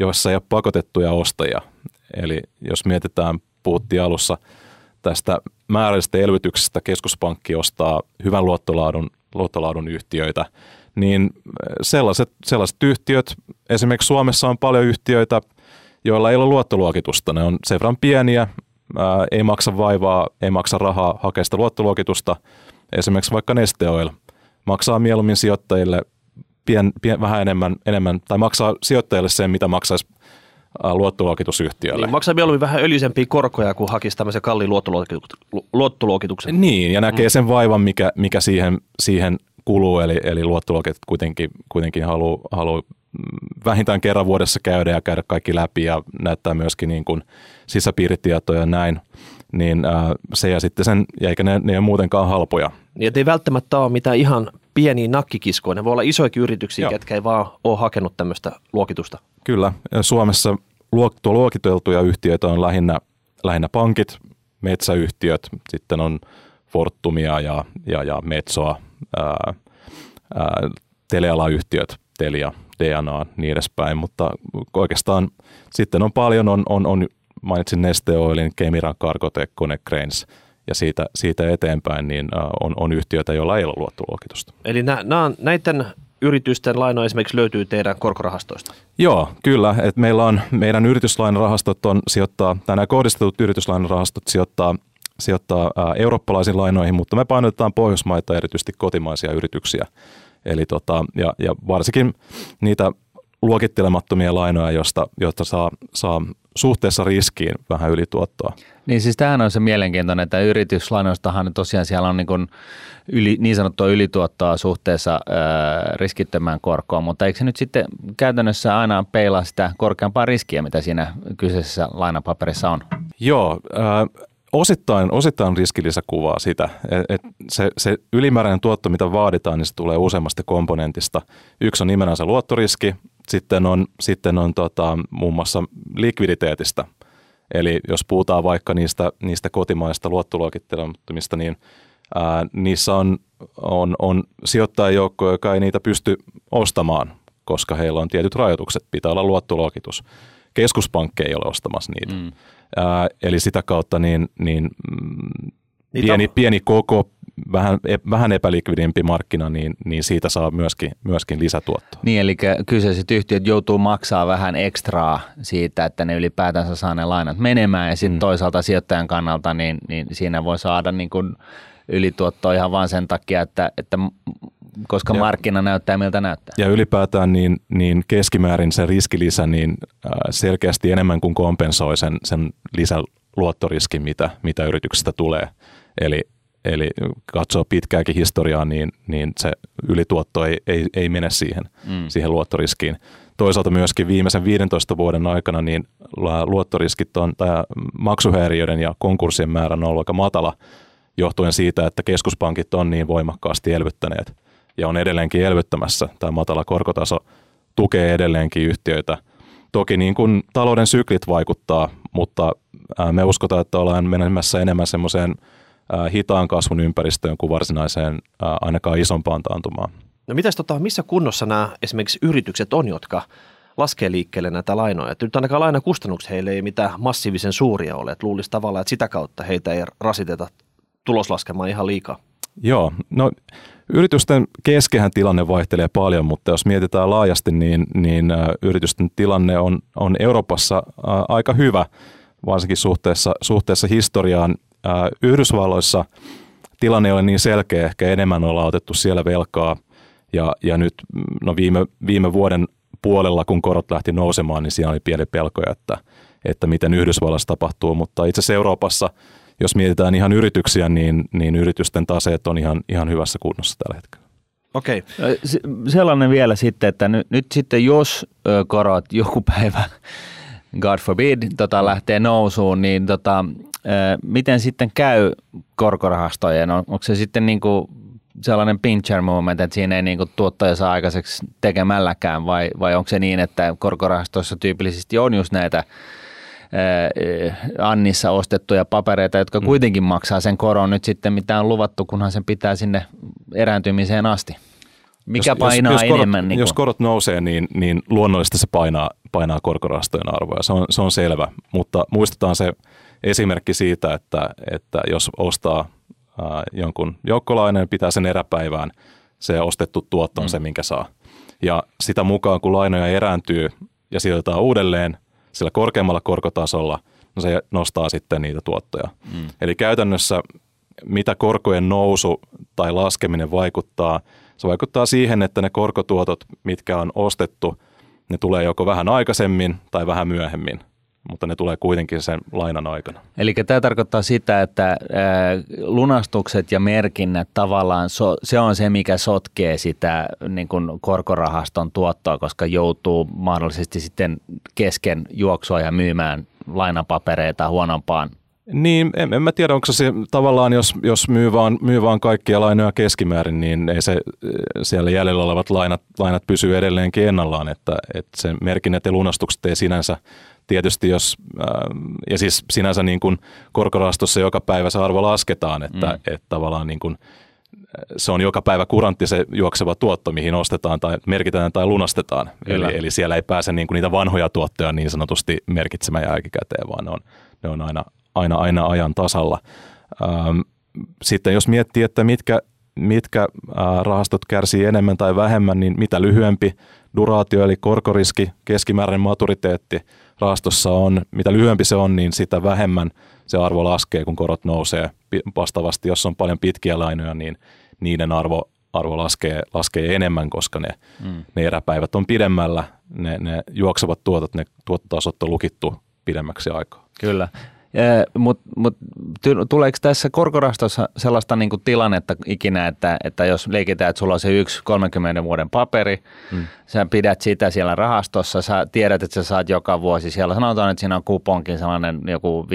joissa ei ole pakotettuja ostajia. Eli jos mietitään, puhuttiin alussa tästä määrällisestä elvytyksestä, keskuspankki ostaa hyvän luottolaadun, luottolaadun yhtiöitä, niin sellaiset, sellaiset yhtiöt, esimerkiksi Suomessa on paljon yhtiöitä, joilla ei ole luottoluokitusta. Ne on sen verran pieniä, ää, ei maksa vaivaa, ei maksa rahaa hakea sitä luottoluokitusta. Esimerkiksi vaikka Neste Oil maksaa mieluummin sijoittajille pien, pien, vähän enemmän, enemmän, tai maksaa sijoittajille sen, mitä maksaisi luottoluokitusyhtiölle. Niin, maksaa mieluummin vähän öljysempiä korkoja, kuin hakisi tämmöisen kalliin luottoluokituksen. Niin, ja näkee mm. sen vaivan, mikä, mikä siihen, siihen kuluu, eli, eli luottoluokit kuitenkin, kuitenkin haluaa halu vähintään kerran vuodessa käydä ja käydä kaikki läpi ja näyttää myöskin niin kuin sisäpiiritietoja ja näin, niin ää, se ja sitten sen, ja eikä ne, ne ole muutenkaan halpoja. Niin, ei välttämättä ole mitään ihan pieniä nakkikiskoja, ne voi olla isoikin yrityksiä, Joo. ketkä ei vaan ole hakenut tämmöistä luokitusta. Kyllä, Suomessa luokiteltuja yhtiöitä on lähinnä, lähinnä pankit, metsäyhtiöt, sitten on Fortumia ja, ja, ja Metsoa, ää, ää, telealayhtiöt, Telia, DNA, niin edespäin, mutta oikeastaan sitten on paljon, on, on, on mainitsin Neste Oilin, Kemiran, Cargotec, Konecranes ja siitä, siitä eteenpäin niin on, on yhtiöitä, joilla ei ole luottoluokitusta. Eli nä, nä, näiden yritysten laino esimerkiksi löytyy teidän korkorahastoista? Joo, kyllä. Et meillä on, meidän yrityslainarahastot on sijoittaa, tai nämä kohdistetut yrityslainarahastot sijoittaa, sijoittaa ää, eurooppalaisiin lainoihin, mutta me painotetaan Pohjoismaita, erityisesti kotimaisia yrityksiä. Eli tota, ja, ja varsinkin niitä luokittelemattomia lainoja, josta, josta saa, saa suhteessa riskiin vähän ylituottoa. Niin siis tämähän on se mielenkiintoinen, että yrityslainoistahan tosiaan siellä on niin, kuin yli, niin sanottua ylituottoa suhteessa ää, riskittömään korkoon, mutta eikö se nyt sitten käytännössä aina peilaa sitä korkeampaa riskiä, mitä siinä kyseisessä lainapaperissa on? Joo, äh, osittain, osittain riskilisäkuvaa sitä. Et, et se, se ylimääräinen tuotto, mitä vaaditaan, niin se tulee useammasta komponentista. Yksi on nimenomaan se luottoriski, sitten on, sitten on tota, muun muassa likviditeetistä. Eli jos puhutaan vaikka niistä, niistä kotimaista luottoluokittelemattomista, niin ää, niissä on, on, on sijoittajajoukko, joka ei niitä pysty ostamaan, koska heillä on tietyt rajoitukset. Pitää olla luottoluokitus. Keskuspankki ei ole ostamassa niitä. Mm. Ää, eli sitä kautta niin, niin mm, pieni, pieni koko, vähän, e, vähän epälikvidimpi markkina, niin, niin siitä saa myöskin, myöskin lisätuottoa. Niin, eli kyseiset yhtiöt joutuu maksaa vähän ekstraa siitä, että ne ylipäätänsä saa ne lainat menemään, ja sitten mm. toisaalta sijoittajan kannalta, niin, niin siinä voi saada niin kuin ylituottoa ihan vain sen takia, että, että koska ja, markkina näyttää miltä näyttää. Ja ylipäätään niin, niin keskimäärin se riskilisä niin selkeästi enemmän kuin kompensoi sen, sen lisäluottoriskin, mitä, mitä yrityksestä tulee. Eli, eli katsoo pitkääkin historiaa, niin, niin se ylituotto ei, ei, ei mene siihen, mm. siihen luottoriskiin. Toisaalta myöskin viimeisen 15 vuoden aikana niin luottoriskit on, tai maksuhäiriöiden ja konkurssien määrä on ollut aika matala, johtuen siitä, että keskuspankit on niin voimakkaasti elvyttäneet ja on edelleenkin elvyttämässä. Tämä matala korkotaso tukee edelleenkin yhtiöitä. Toki niin kuin talouden syklit vaikuttaa, mutta me uskotaan, että ollaan menemässä enemmän semmoiseen hitaan kasvun ympäristöön kuin varsinaiseen ainakaan isompaan taantumaan. No mitäs tota, missä kunnossa nämä esimerkiksi yritykset on, jotka laskee liikkeelle näitä lainoja? Että nyt ainakaan lainakustannukset heille ei mitään massiivisen suuria ole. Että luulisi tavallaan, että sitä kautta heitä ei rasiteta tuloslaskemaan ihan liikaa. Joo, no yritysten keskehän tilanne vaihtelee paljon, mutta jos mietitään laajasti, niin, niin yritysten tilanne on, on Euroopassa aika hyvä, varsinkin suhteessa, suhteessa historiaan. Yhdysvalloissa tilanne on niin selkeä, ehkä enemmän ollaan otettu siellä velkaa ja, ja nyt no viime, viime vuoden puolella, kun korot lähti nousemaan, niin siellä oli pieni pelkoja, että, että miten Yhdysvallassa tapahtuu, mutta itse asiassa Euroopassa – jos mietitään ihan yrityksiä, niin, niin yritysten taseet on ihan, ihan hyvässä kunnossa tällä hetkellä. Okei. Okay. Sellainen vielä sitten, että nyt, nyt sitten jos korot joku päivä, God forbid, tota, lähtee nousuun, niin tota, miten sitten käy korkorahastojen? On, onko se sitten niin kuin sellainen pincher moment, että siinä ei niin kuin tuottaja saa aikaiseksi tekemälläkään vai, vai onko se niin, että korkorahastoissa tyypillisesti on just näitä Annissa ostettuja papereita, jotka mm. kuitenkin maksaa sen koron nyt sitten, mitä on luvattu, kunhan sen pitää sinne erääntymiseen asti. Mikä painaa jos, jos korot, enemmän? Niin jos korot nousee, niin, niin luonnollisesti se painaa, painaa korkorahastojen arvoja. Se on, se on selvä, mutta muistetaan se esimerkki siitä, että, että jos ostaa ää, jonkun joukkolainen, pitää sen eräpäivään, se ostettu tuotto on mm. se, minkä saa. Ja sitä mukaan, kun lainoja erääntyy ja sijoitetaan uudelleen sillä korkeammalla korkotasolla, no se nostaa sitten niitä tuottoja. Mm. Eli käytännössä mitä korkojen nousu tai laskeminen vaikuttaa, se vaikuttaa siihen, että ne korkotuotot, mitkä on ostettu, ne tulee joko vähän aikaisemmin tai vähän myöhemmin – mutta ne tulee kuitenkin sen lainan aikana. Eli tämä tarkoittaa sitä, että lunastukset ja merkinnät tavallaan, se on se, mikä sotkee sitä niin kuin korkorahaston tuottoa, koska joutuu mahdollisesti sitten kesken juoksua ja myymään lainapapereita huonompaan niin, en, en mä tiedä, onko se tavallaan, jos, jos myy, vaan, myy vaan kaikkia lainoja keskimäärin, niin ei se siellä jäljellä olevat lainat, lainat pysyy edelleenkin ennallaan, että, että sen merkinnät ja lunastukset ei sinänsä tietysti jos, ja siis sinänsä niin kuin korkorastossa joka päivä se arvo lasketaan, että, mm. että tavallaan niin kuin, se on joka päivä kurantti se juokseva tuotto, mihin ostetaan tai merkitään tai lunastetaan. Eli, eli siellä ei pääse niin kuin niitä vanhoja tuottoja niin sanotusti merkitsemään jälkikäteen, vaan ne on, ne on aina, aina, aina ajan tasalla. Ähm, sitten jos miettii, että mitkä, mitkä rahastot kärsii enemmän tai vähemmän, niin mitä lyhyempi duraatio eli korkoriski, keskimääräinen maturiteetti – rahastossa on, mitä lyhyempi se on, niin sitä vähemmän se arvo laskee, kun korot nousee. Vastaavasti, jos on paljon pitkiä lainoja, niin niiden arvo, arvo laskee, laskee enemmän, koska ne, mm. ne eräpäivät on pidemmällä, ne, ne juoksevat tuotot, ne tuottotasot on lukittu pidemmäksi aikaa. Kyllä. Mutta mut, tuleeko tässä korkorastossa sellaista niinku tilannetta ikinä, että, että jos leikitään, että sulla on se yksi 30 vuoden paperi, hmm. sä pidät sitä siellä rahastossa, sä tiedät, että sä saat joka vuosi siellä, sanotaan, että siinä on kuponkin sellainen joku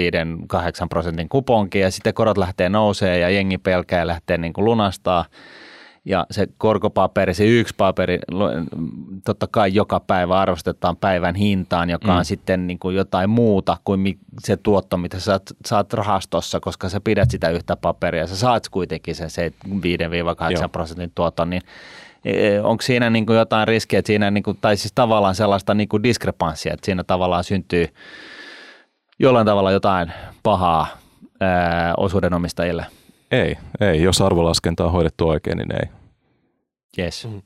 5-8 prosentin kuponki ja sitten korot lähtee nousee ja jengi pelkää ja lähtee niinku lunastaa, ja se korkopaperi, se yksi paperi, totta kai joka päivä arvostetaan päivän hintaan, joka mm. on sitten niin kuin jotain muuta kuin se tuotto, mitä sä saat, rahastossa, koska sä pidät sitä yhtä paperia. Sä saat kuitenkin sen 5-8 prosentin tuoton, niin e, e, onko siinä niin kuin jotain riskiä, että siinä, niin kuin, tai siis tavallaan sellaista niin kuin diskrepanssia, että siinä tavallaan syntyy jollain tavalla jotain pahaa ää, osuudenomistajille – ei, ei. Jos arvolaskenta on hoidettu oikein, niin ei. Yes. Mm.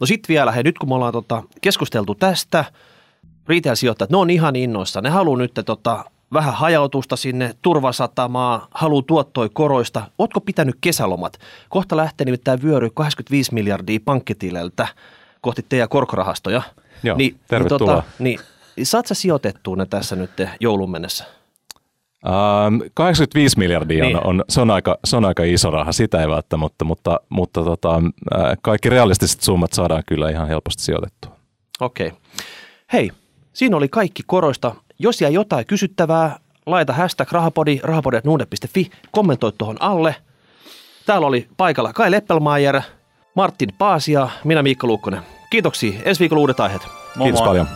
No sitten vielä, hei, nyt kun me ollaan tota, keskusteltu tästä, retail-sijoittajat, ne on ihan innoissa. Ne haluaa nyt tota, vähän hajautusta sinne, turvasatamaa, haluaa tuottoi koroista. Ootko pitänyt kesälomat? Kohta lähtee nimittäin vyöry 85 miljardia pankkitileltä kohti teidän korkorahastoja. Joo, niin, tervetuloa. Niin, tota, niin, saat sä sijoitettua ne tässä nyt joulun mennessä? 85 ähm, miljardia on, niin. on, se, on aika, se on aika iso raha, sitä ei välttämättä, mutta, mutta tota, äh, kaikki realistiset summat saadaan kyllä ihan helposti sijoitettua. Okei. Okay. Hei, siinä oli kaikki koroista. Jos jää jotain kysyttävää, laita hashtag rahapodi, rahapodi.nuude.fi, kommentoi tuohon alle. Täällä oli paikalla Kai Leppelmaier, Martin Paasia, minä Miikka Luukkonen. Kiitoksia. Ensi viikolla uudet aiheet. Moi Kiitos moi. paljon.